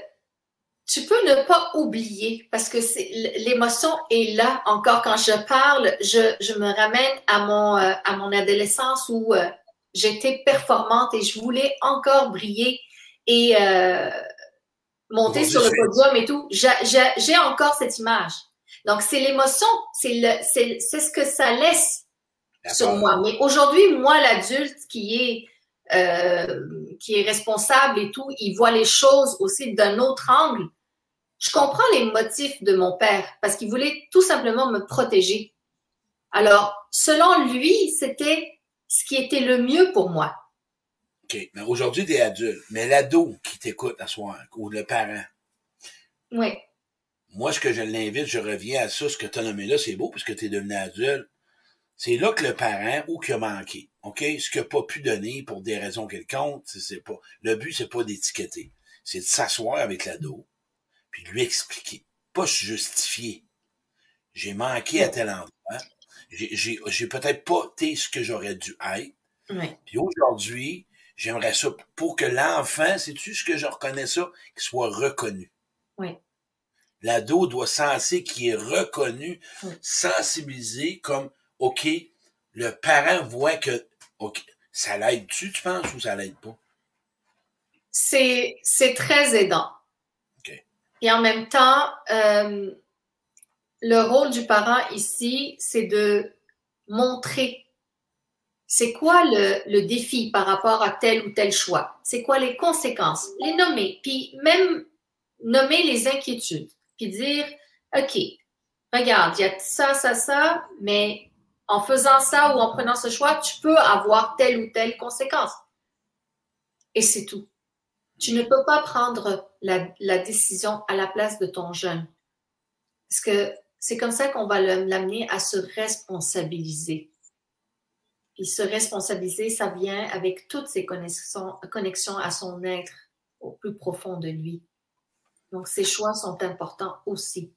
tu peux ne pas oublier parce que c'est l'émotion est là encore quand je parle, je, je me ramène à mon euh, à mon adolescence où euh, j'étais performante et je voulais encore briller et monter sur le podium et tout. J'ai encore cette image. Donc c'est l'émotion, c'est ce que ça laisse sur moi. Mais aujourd'hui, moi, l'adulte qui est euh, qui est responsable et tout, il voit les choses aussi d'un autre angle. Je comprends les motifs de mon père parce qu'il voulait tout simplement me protéger. Alors, selon lui, c'était ce qui était le mieux pour moi. OK. Mais aujourd'hui, tu es adulte. Mais l'ado qui t'écoute à soir, ou le parent. Oui. Moi, ce que je l'invite, je reviens à ça, ce que tu as nommé là, c'est beau puisque tu es devenu adulte. C'est là que le parent, ou qui a manqué, OK? Ce qu'il n'a pas pu donner pour des raisons quelconques, c'est pas. Le but, c'est pas d'étiqueter. C'est de s'asseoir avec l'ado, puis de lui expliquer. Pas justifier. J'ai manqué à tel endroit. J'ai peut-être pas été ce que j'aurais dû être. Puis aujourd'hui, j'aimerais ça pour que l'enfant, sais-tu ce que je reconnais ça, qu'il soit reconnu. Oui. L'ado doit sentir qu'il est reconnu, sensibilisé comme OK, le parent voit que OK, ça l'aide-tu, tu penses, ou ça l'aide pas? C'est, c'est très aidant. Et en même temps, euh, le rôle du parent ici, c'est de montrer c'est quoi le, défi par rapport à tel ou tel choix? C'est quoi les conséquences? Les nommer, puis même nommer les inquiétudes, puis dire, OK, regarde, il y a ça, ça, ça, mais en faisant ça ou en prenant ce choix, tu peux avoir telle ou telle conséquence. Et c'est tout. Tu ne peux pas prendre la, décision à la place de ton jeune. Parce que c'est comme ça qu'on va l'amener à se responsabiliser. Puis se responsabiliser, ça vient avec toutes ses connexions, à son être au plus profond de lui. Donc, ces choix sont importants aussi.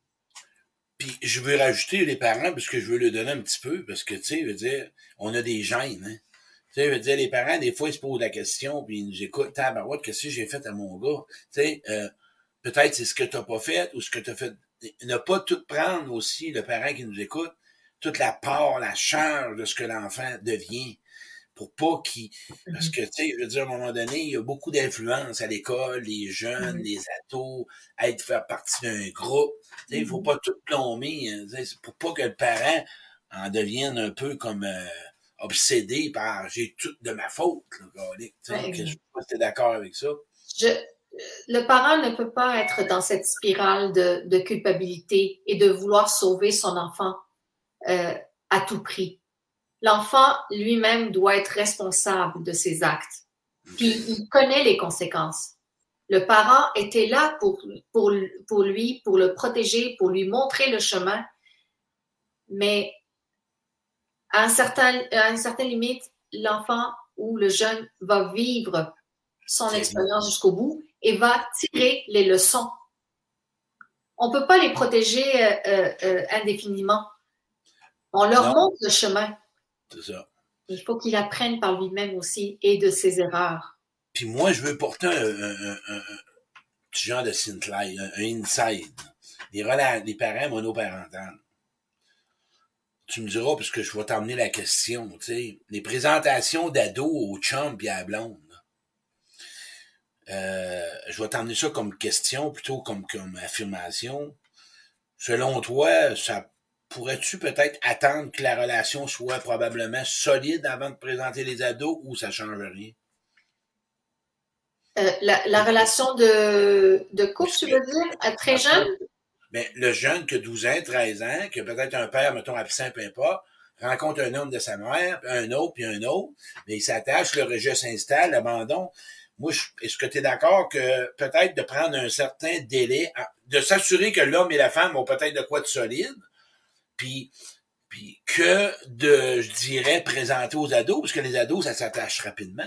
Puis je veux rajouter les parents parce que je veux le donner un petit peu, parce que, tu sais, veut dire, on a des gènes, hein. Tu sais, veut dire, les parents, des fois, ils se posent la question, puis ils nous écoutent, tabarouette, qu'est-ce que j'ai fait à mon gars? Tu sais, euh, peut-être c'est ce que t'as pas fait ou ce que t'as fait. Ne pas tout prendre aussi, le parent qui nous écoute, toute la part, la charge de ce que l'enfant devient. pour pas qu'ils... Parce Mhm. que, tu sais, je veux dire, à un moment donné, il y a beaucoup d'influence à l'école, les jeunes, Mhm. les ados, être faire partie d'un groupe. Tu sais, il faut Mhm. pas tout plomber, hein, pour pas que le parent en devienne un peu comme euh, obsédé par j'ai tout de ma faute. Tu t'es d'accord avec ça. Je, le parent ne peut pas être dans cette spirale de, de culpabilité et de vouloir sauver son enfant euh, à tout prix. L'enfant lui-même doit être responsable de ses actes. Puis il connaît les conséquences. Le parent était là pour, pour, pour lui, pour le protéger, pour lui montrer le chemin. Mais à, un certain, à une certaine limite, l'enfant ou le jeune va vivre son expérience jusqu'au bout et va tirer les leçons. On ne peut pas les protéger euh, euh, euh, indéfiniment. On leur Non. montre le chemin. C'est ça. Il faut qu'il apprenne par lui-même aussi et de ses erreurs. Puis moi, je veux porter un, un, un, un- un petit genre de Sinclair, un, inside. Les, parents monoparentales. Tu me diras, parce que je vais t'emmener la question, tu sais, les présentations d'ados au chum et à la blonde. Euh, je vais t'emmener ça comme question plutôt comme comme affirmation. Selon toi, ça pourrais-tu peut-être attendre que la relation soit probablement solide avant de présenter les ados ou ça change rien? Euh, la, la relation de, de couple, tu veux dire, à très jeune? Mais le jeune qui a 12 ans, 13 ans, qui a peut-être un père, mettons, absent, peu importe, rencontre un homme de sa mère, un autre, puis un autre, mais il s'attache, le rejet s'installe, l'abandon. Est-ce que tu es d'accord que peut-être de prendre un certain délai, de s'assurer que l'homme et la femme ont peut-être de quoi de solide, puis, puis que de, je dirais, présenter aux ados, parce que les ados, ça s'attache rapidement.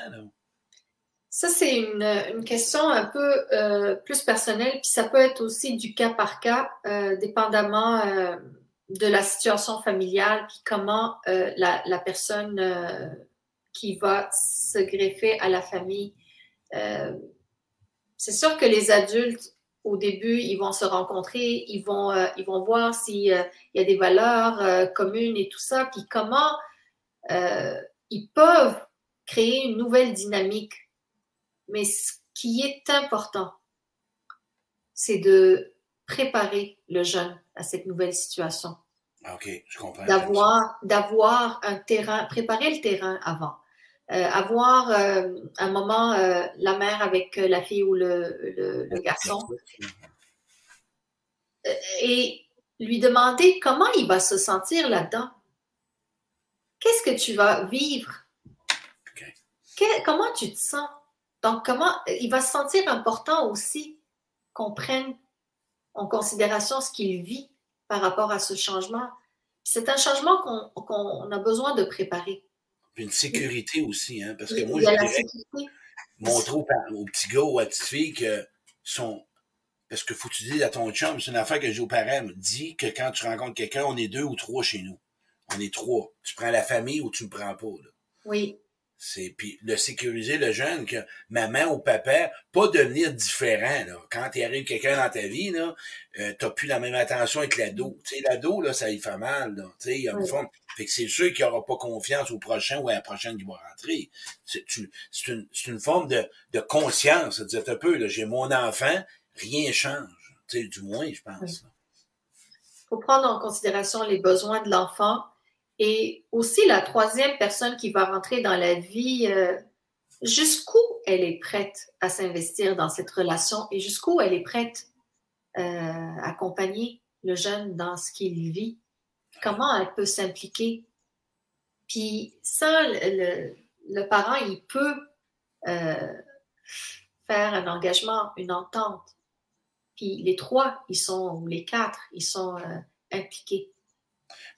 Ça, c'est une, une question un peu euh, plus personnelle, puis ça peut être aussi du cas par cas, euh, dépendamment euh, de la situation familiale, puis comment la, la personne qui va se greffer à la famille. Euh, c'est sûr que les adultes, au début, ils vont se rencontrer, ils vont, euh, ils vont voir s'il y a des valeurs euh, communes et tout ça, puis comment euh, ils peuvent créer une nouvelle dynamique. Mais ce qui est important, c'est de préparer le jeune à cette nouvelle situation, Ah, OK, je comprends. d'avoir, d'avoir un terrain, préparer le terrain avant, Euh, avoir euh, un moment, euh, la mère avec euh, la fille ou le, le, le garçon, euh, et lui demander comment il va se sentir là-dedans. Qu'est-ce que tu vas vivre? Que- comment tu te sens? Donc, comment il va se sentir important aussi qu'on prenne en considération ce qu'il vit par rapport à ce changement. C'est un changement qu'on qu'on a besoin de préparer. Puis une sécurité aussi, hein, parce que moi, je dirais montrer aux petits gars ou à la petite fille que sont. Parce que faut que tu dises à ton chum, c'est une affaire que j'ai aux parents, me dis que quand tu rencontres quelqu'un, on est deux ou trois chez nous. On est trois. Tu prends la famille ou tu me prends pas. Là. Oui, C'est puis le sécuriser le jeune que maman ou papa pas devenir différent là. Quand il arrive quelqu'un dans ta vie là, euh, t'as plus la même attention avec l'ado. Tu sais l'ado là, ça lui fait mal là. Tu sais il y a une Oui. forme. Fait que c'est sûr qu'il aura pas confiance au prochain ou à la prochaine qui va rentrer. C'est tu- c'est une c'est une forme de de conscience. C'est un peu là, j'ai mon enfant, rien change. Tu sais du moins je pense. Oui. Il faut prendre en considération les besoins de l'enfant et aussi la troisième personne qui va rentrer dans la vie, euh, jusqu'où elle est prête à s'investir dans cette relation et jusqu'où elle est prête euh, à accompagner le jeune dans ce qu'il vit, comment elle peut s'impliquer? Puis ça, le, le- parent, il peut euh, faire un engagement, une entente. Puis les trois, ils sont, ou les quatre, ils sont euh, impliqués.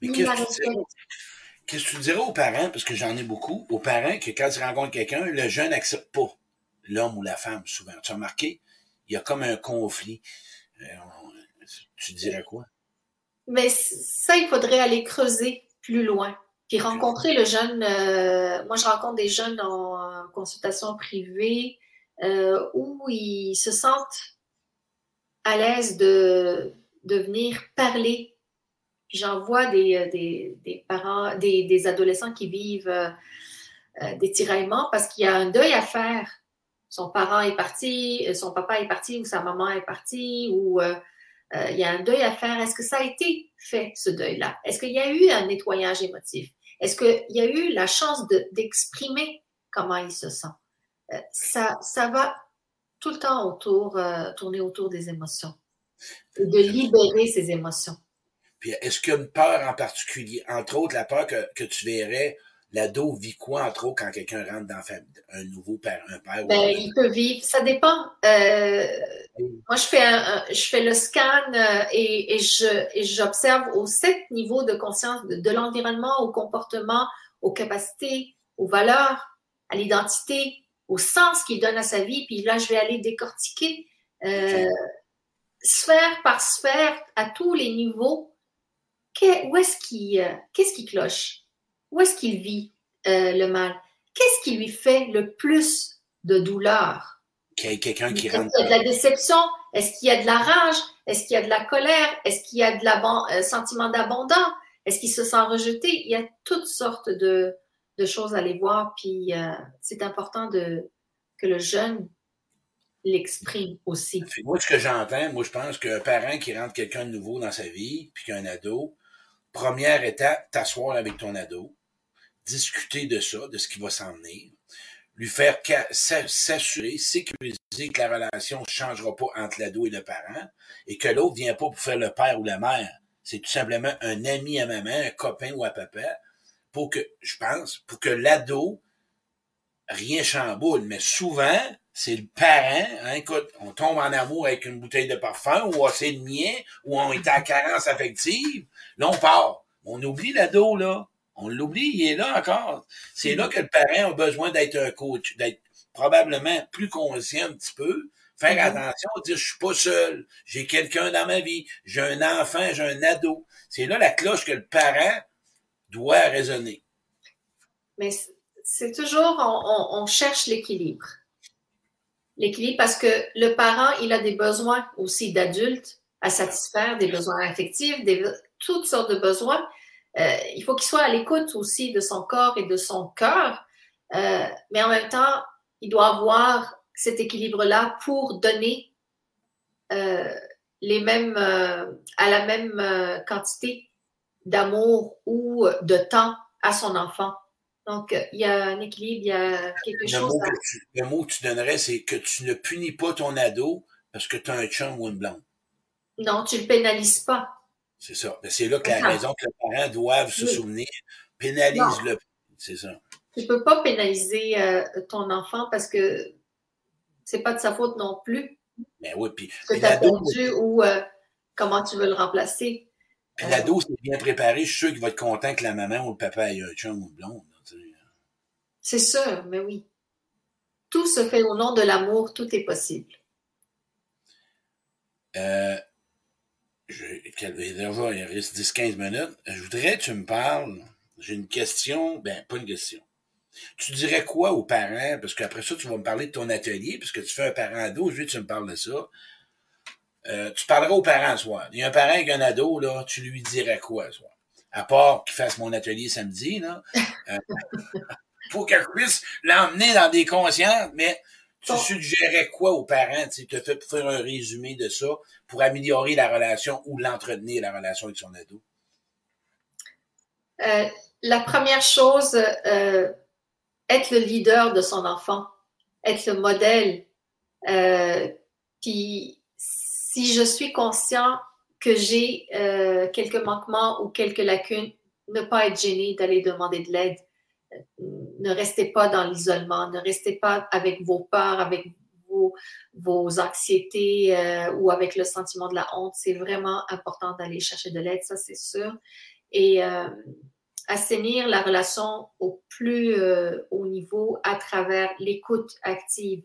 Mais qu'est-ce que tu dirais, aux parents, parce que j'en ai beaucoup, aux parents que quand ils rencontrent quelqu'un, le jeune n'accepte pas l'homme ou la femme, souvent. Tu as remarqué? Il y a comme un conflit. Euh, tu dirais quoi? Mais ça, il faudrait aller creuser plus loin. Puis rencontrer le jeune. euh, moi, je rencontre des jeunes en, consultation privée euh, où ils se sentent à l'aise de, de venir parler. J'en vois des, euh, des, des parents, des, des adolescents qui vivent euh, euh, des tiraillements parce qu'il y a un deuil à faire. Son parent est parti, euh, son papa est parti ou sa maman est partie ou euh, il y a un deuil à faire. Est-ce que ça a été fait, ce deuil-là? Est-ce qu'il y a eu un nettoyage émotif? Est-ce qu'il y a eu la chance d'exprimer comment il se sent? ça, ça va tout le temps autour, tourner autour des émotions de libérer ces émotions. Puis est-ce qu'il y a une peur en particulier, entre autres la peur que, que tu verrais l'ado vit quoi, entre autres, quand quelqu'un rentre dans un nouveau père, un père? Ben, il peut vivre, ça dépend. Euh, moi, je fais, je fais le scan euh, et, et, je, j'observe aux sept niveaux de conscience de, l'environnement, au comportement, aux capacités, aux valeurs, à l'identité, au sens qu'il donne à sa vie. Puis là, je vais aller décortiquer euh, sphère par sphère, à tous les niveaux, où est-ce qu'il, qu'est-ce qui cloche? Où est-ce qu'il vit euh, le mal? Qu'est-ce qui lui fait le plus de douleur? Qu'il y ait quelqu'un qui rentre. Est-ce qu'il y a de la déception? Est-ce qu'il y a de la rage? Est-ce qu'il y a de la colère? Est-ce qu'il y a de un euh, sentiment d'abandon? Est-ce qu'il se sent rejeté? Il y a toutes sortes de, choses à aller voir. Puis euh, c'est important de, que le jeune l'exprime aussi. moi, ce que j'entends, moi, je pense qu'un parent qui rentre quelqu'un de nouveau dans sa vie, puis qu'un ado, première étape, t'asseoir avec ton ado, discuter de ça, de ce qui va s'en venir, lui faire s'assurer, sécuriser que la relation ne changera pas entre l'ado et le parent, et que l'autre vient pas pour faire le père ou la mère. C'est tout simplement un ami à maman, un copain ou à papa, pour que, je pense, pour que l'ado, rien chamboule. Mais souvent, c'est le parent, hein, écoute, on tombe en amour avec une bouteille de parfum, ou c'est le mien, ou on est en carence affective, là, on part. On oublie l'ado, là. On l'oublie, il est là encore. C'est là que le parent a besoin d'être un coach, d'être probablement plus conscient un petit peu, faire mm-hmm. attention, dire je suis pas seul, j'ai quelqu'un dans ma vie, j'ai un enfant, j'ai un ado. C'est là la cloche que le parent doit résonner. Mais c'est toujours, on, cherche l'équilibre. L'équilibre parce que le parent, il a des besoins aussi d'adultes à satisfaire, des besoins affectifs, des, toutes sortes de besoins. Euh, il faut qu'il soit à l'écoute aussi de son corps et de son cœur, euh, mais en même temps, il doit avoir cet équilibre-là pour donner euh, les mêmes, à la même quantité d'amour ou de temps à son enfant. Donc, il y a un équilibre, il y a quelque chose. Mot le mot que tu donnerais, c'est que tu ne punis pas ton ado parce que tu as un chum ou une blonde. Non, tu ne le pénalises pas. C'est ça. C'est là que la raison que les parents doivent se souvenir. Pénalise-le. C'est ça. Tu ne peux pas pénaliser euh, ton enfant parce que c'est pas de sa faute non plus. Mais ben oui, puis. Que tu as perdu ou euh, comment tu veux le remplacer. Puis l'ado, c'est bien préparé. Je suis sûr qu'il va être content que la maman ou le papa ait un chum ou blonde. C'est sûr, mais oui. Tout se fait au nom de l'amour, tout est possible. Euh, il reste 10-15 minutes. Je voudrais que tu me parles. J'ai une question, ben, pas une question. Tu dirais quoi aux parents? Parce qu'après ça, tu vas me parler de ton atelier, puisque tu fais un parent ado, je veux que tu me parles de ça. Euh, tu parleras aux parents ce. Il y a un parent avec un ado, là, tu lui dirais quoi ce? À part qu'il fasse mon atelier samedi, là. Pour qu'elle puisse l'emmener dans des consciences, mais tu suggérais quoi aux parents? Tu te fais faire un résumé de ça pour améliorer la relation ou l'entretenir, la relation avec son ado? Euh, la première chose, euh, être le leader de son enfant, être le modèle. Euh, puis, si je suis conscient que j'ai quelques manquements ou quelques lacunes, ne pas être gêné d'aller demander de l'aide. Ne restez pas dans l'isolement, ne restez pas avec vos peurs, avec vos, anxiétés euh, ou avec le sentiment de la honte, c'est vraiment important d'aller chercher de l'aide, ça c'est sûr. Et euh, assainir la relation au plus euh, haut niveau à travers l'écoute active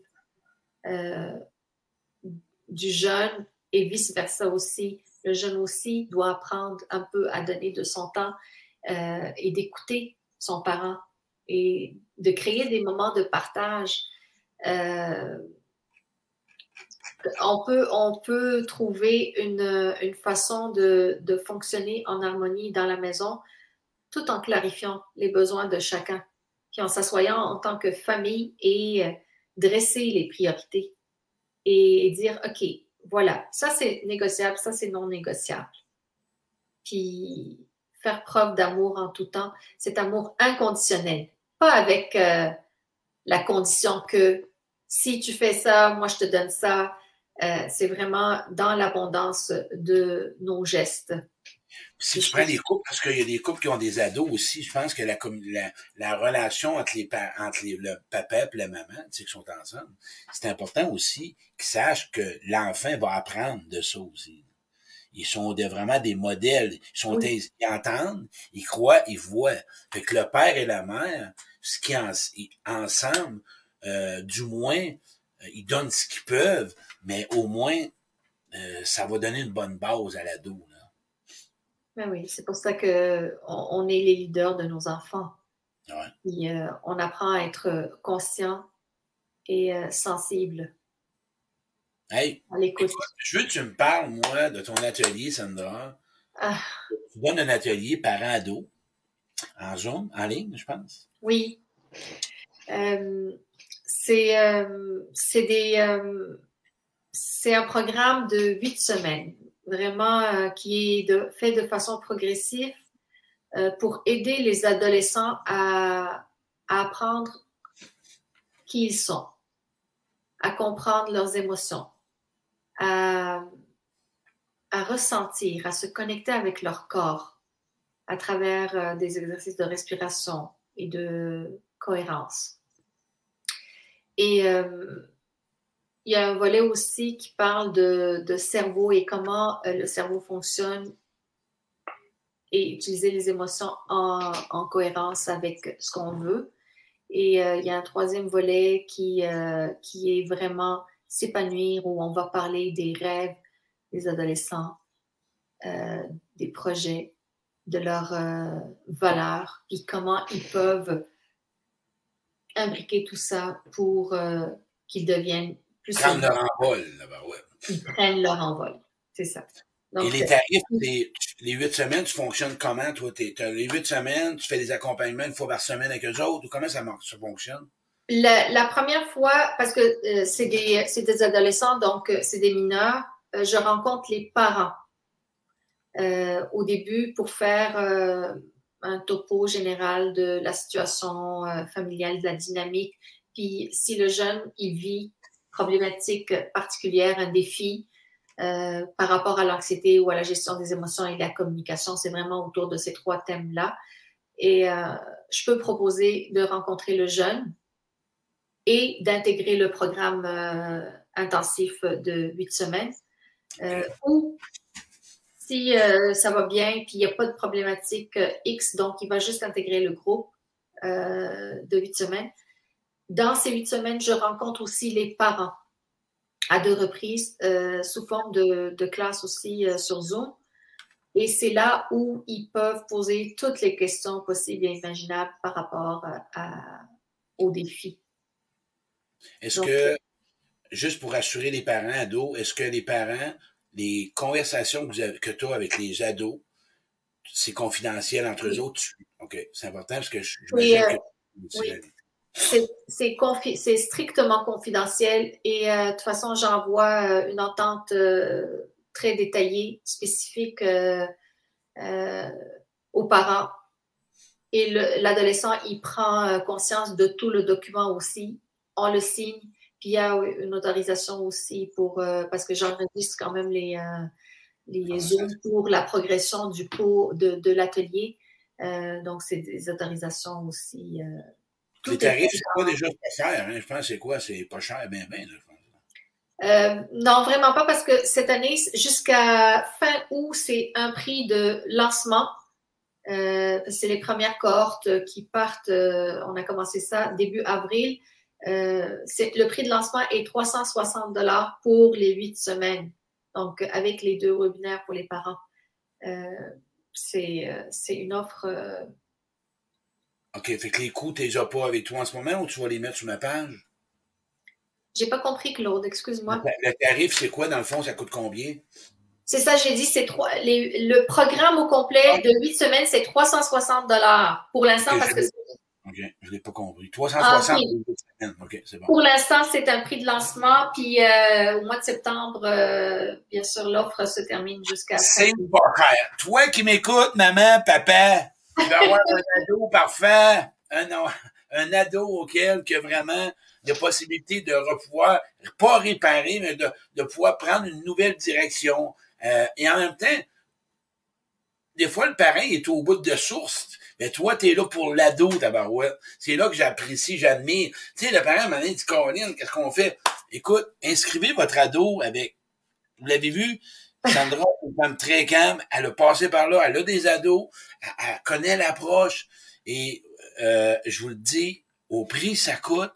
du jeune et vice-versa aussi. Le jeune aussi doit apprendre un peu à donner de son temps et d'écouter son parent et de créer des moments de partage on peut, on peut trouver une, une façon de, de, fonctionner en harmonie dans la maison tout en clarifiant les besoins de chacun. puis en s'assoyant en tant que famille et euh, dresser les priorités et dire, OK, voilà, ça c'est négociable, ça c'est non négociable. Puis faire preuve d'amour en tout temps, cet amour inconditionnel, pas avec euh, la condition que si tu fais ça, moi je te donne ça. Euh, c'est vraiment dans l'abondance de nos gestes. Si tu prends les couples, parce qu'il y a des couples qui ont des ados aussi, je pense que la, la, la relation entre, les, entre le papa et la maman, tu sais, qui sont ensemble, c'est important aussi qu'ils sachent que l'enfant va apprendre de ça aussi. Ils sont vraiment des modèles. Ils sont ils entendent, ils croient, ils voient. Fait que le père et la mère, ce qui en, ensemble, euh, du moins, euh, ils donnent ce qu'ils peuvent, mais au moins, euh, ça va donner une bonne base à l'ado. Ben oui, c'est pour ça qu'on on est les leaders de nos enfants. Ouais. on apprend à être conscient et sensible Hey, je veux que tu me parles, moi, de ton atelier, Sandra. Ah. Tu donnes un atelier parent-ado en Zoom, en ligne, je pense. Oui. Euh, c'est euh, des euh, c'est un programme de huit semaines, vraiment qui est de, fait de façon progressive pour aider les adolescents à, à apprendre qui ils sont, à comprendre leurs émotions, à, ressentir, à se connecter avec leur corps à travers euh, des exercices de respiration et de cohérence. Et euh, il y a un volet aussi qui parle de, cerveau et comment euh, le cerveau fonctionne et utiliser les émotions en, cohérence avec ce qu'on veut. Et il y a un troisième volet qui, qui est vraiment s'épanouir, où on va parler des rêves des adolescents, euh, des projets, de leurs euh, valeurs, et comment ils peuvent imbriquer tout ça pour euh, qu'ils deviennent plus... Prendre leur envol, là-bas, ouais. Ils prennent leur envol, c'est ça. et les tarifs, les, huit semaines, tu fonctionnes comment, toi? les huit semaines, tu fais des accompagnements une fois par semaine avec eux autres, ou comment ça, ça fonctionne? La, première fois, parce que euh, c'est des, adolescents, donc euh, c'est des mineurs, euh, je rencontre les parents au début pour faire un topo général de la situation familiale, de la dynamique. Puis si le jeune, il vit problématique particulière, un défi par rapport à l'anxiété ou à la gestion des émotions et de la communication, c'est vraiment autour de ces trois thèmes-là. Et je peux proposer de rencontrer le jeune et d'intégrer le programme euh, intensif de huit semaines. Euh, ou si euh, ça va bien, puis il n'y a pas de problématique X, donc il va juste intégrer le groupe de huit semaines. Dans ces huit semaines, je rencontre aussi les parents à deux reprises sous forme de, classe aussi sur Zoom. Et c'est là où ils peuvent poser toutes les questions possibles et imaginables par rapport à, aux défis est-ce que, juste pour assurer les parents ados, est-ce que les parents, les conversations que, tu as avec les ados, c'est confidentiel entre eux autres? OK, c'est important parce que je, oui, euh, C'est strictement confidentiel et euh, de toute façon, j'envoie euh, une entente très détaillée, spécifique aux parents. Et l'adolescent, il prend conscience de tout le document aussi on le signe. Puis il y a une autorisation aussi pour, euh, parce que j'enregistre quand même les, euh, les ah, zooms pour la progression du cours de, de l'atelier. Euh, donc, c'est des autorisations aussi. les tarifs, c'est pas déjà pas cher. Hein? Je pense c'est quoi? C'est pas cher, bien, bien. non, vraiment pas, parce que cette année, jusqu'à fin août, c'est un prix de lancement. c'est les premières cohortes qui partent. on a commencé ça début avril. Euh, le prix de lancement est 360 dollars pour les huit semaines. Donc, avec les deux webinaires pour les parents. Euh, euh, c'est une offre. OK. Fait que les coûts, tu les as pas avec toi en ce moment ou tu vas les mettre sur ma page? J'ai pas compris, Claude. Excuse-moi. Le, tarif, c'est quoi, dans le fond? Ça coûte combien? C'est ça, j'ai dit, c'est trois. le programme au complet de huit semaines, c'est 360 dollars pour l'instant parce que OK, je ne l'ai pas compris. 360 ah, OK, c'est bon. Pour l'instant, c'est un prix de lancement, puis euh, au mois de septembre, euh, bien sûr, l'offre se termine jusqu'à... C'est pas cher. Toi qui m'écoutes, maman, papa, tu vas avoir un ado parfait, un, un ado auquel que vraiment il y a possibilité de pouvoir, pas réparer, mais de, de pouvoir prendre une nouvelle direction. Euh, et en même temps, des fois, le parent est au bout de source mais toi, t'es là pour l'ado, tabarouette. C'est là que j'apprécie, j'admire. Tu sais, le parent m'a dit, Caroline, qu'est-ce qu'on fait? Écoute, inscrivez votre ado avec, vous l'avez vu, Sandra, c'est une femme très calme, elle a passé par là, elle a des ados, elle, connaît l'approche, et euh, je vous le dis, au prix, ça coûte.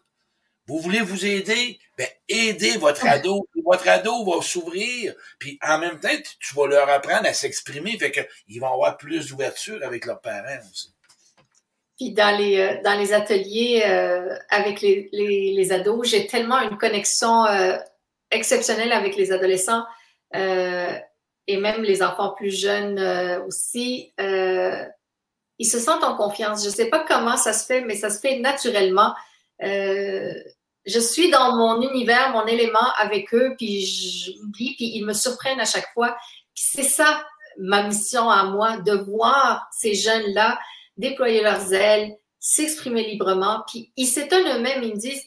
Vous voulez vous aider? Ben, aidez votre ado. Votre ado va s'ouvrir, puis en même temps, tu vas leur apprendre à s'exprimer, fait qu'ils vont avoir plus d'ouverture avec leurs parents aussi. Puis dans les, euh, dans les ateliers euh, avec les, les, ados, j'ai tellement une connexion euh, exceptionnelle avec les adolescents et même les enfants plus jeunes aussi. ils se sentent en confiance. Je ne sais pas comment ça se fait, mais ça se fait naturellement je suis dans mon univers, mon élément avec eux, puis j'oublie, puis ils me surprennent à chaque fois. c'est ça ma mission à moi, de voir ces jeunes-là déployer leurs ailes, s'exprimer librement, puis ils s'étonnent eux-mêmes, ils me disent,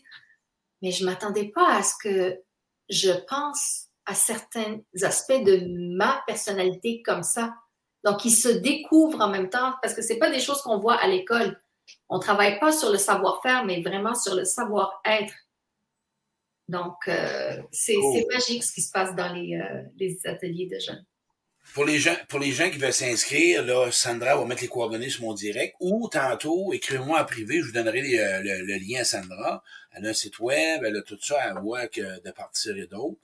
mais je m'attendais pas à ce que je pense à certains aspects de ma personnalité comme ça. Donc, ils se découvrent en même temps, parce que c'est pas des choses qu'on voit à l'école. On travaille pas sur le savoir-faire, mais vraiment sur le savoir-être. Donc, euh, c'est magique ce qui se passe dans les, euh, les, ateliers de jeunes. Pour les gens, pour les gens qui veulent s'inscrire, là, Sandra va mettre les coordonnées sur mon direct ou tantôt, écrivez-moi en privé, je vous donnerai euh, le, lien à Sandra. Elle a un site web, elle a tout ça à voir que de partir et d'autres.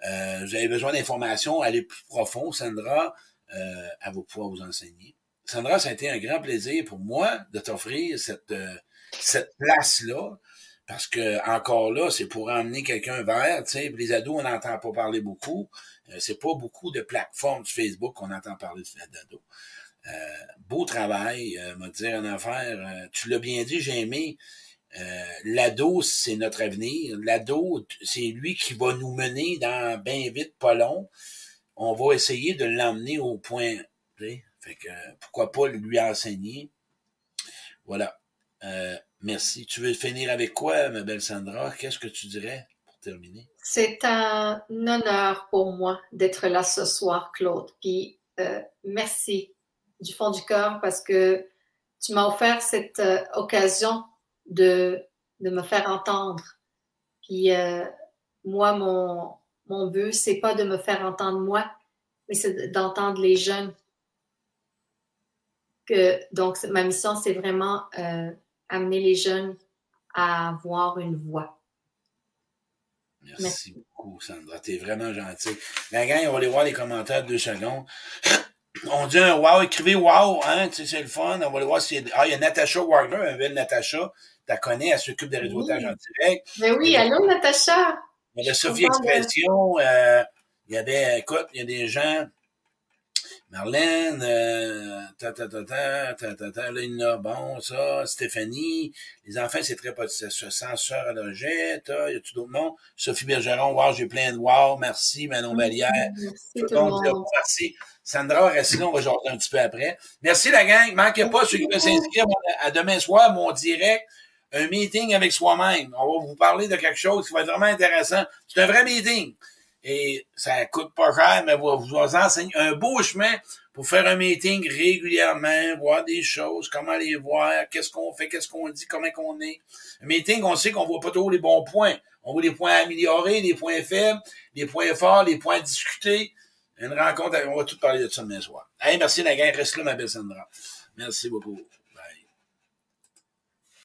vous avez besoin d'informations, aller plus profond, Sandra, elle va pouvoir vous enseigner. Sandra, ça a été un grand plaisir pour moi de t'offrir cette, cette place-là. Parce que encore là, c'est pour emmener quelqu'un vers, tu sais, les ados, on n'entend pas parler beaucoup. Euh, c'est pas beaucoup de plateformes sur Facebook qu'on entend parler d'ados. Euh, beau travail, euh, me dire une affaire. Euh, tu l'as bien dit, j'ai aimé. L'ado, c'est notre avenir. L'ado, c'est lui qui va nous mener dans bien vite, pas long. On va essayer de l'emmener au point. Fait que pourquoi pas lui enseigner? Voilà. Euh, Merci. Tu veux finir avec quoi, ma belle Sandra? Qu'est-ce que tu dirais pour terminer? C'est un honneur pour moi d'être là ce soir, Claude. Puis euh, merci du fond du cœur parce que tu m'as offert cette euh, occasion de, me faire entendre. Puis moi, mon, mon but, c'est pas de me faire entendre moi, mais c'est d'entendre les jeunes. Que, donc, ma mission, c'est vraiment amener les jeunes à avoir une voix. Merci, beaucoup, Sandra. T'es vraiment gentil. La gang, on va aller voir les commentaires de deux secondes. On dit un wow, écrivez wow, hein, c'est le fun. On va aller voir si. Ah, il y a Natacha Wagner, une belle Natacha. Tu la connais, elle s'occupe des réseautages en direct. Mais oui, allô, Natacha? Il y a Sophie Expression. Euh, il y avait, écoute, il y a des gens. Marlène, euh, ta, ta, ta, ta, ta, ta, ta, là, bon, ça, Stéphanie, les enfants, c'est très positif. Censeur à l'objet, y a-tu d'autres noms? Sophie Bergeron, wow, j'ai plein de wow, merci, Manon Vallière. Merci, tout le monde. merci. Sandra, reste là, on va jouer un petit peu après. Merci la gang, manquez pas ceux qui veulent s'inscrire à demain soir, mon direct, un meeting avec soi-même. On va vous parler de quelque chose qui va être vraiment intéressant. C'est un vrai meeting et ça coûte pas cher, mais vous, vous enseigne un beau chemin pour faire un meeting régulièrement, voir des choses, comment les voir, qu'est-ce qu'on fait, qu'est-ce qu'on dit, comment qu'on est. Un meeting, on sait qu'on voit pas trop les bons points. On voit les points améliorés, les points faibles, les points forts, les points discutés. Une rencontre, on va tout parler de ça demain soir. Hey, merci la reste là, ma belle Sandra. Merci beaucoup.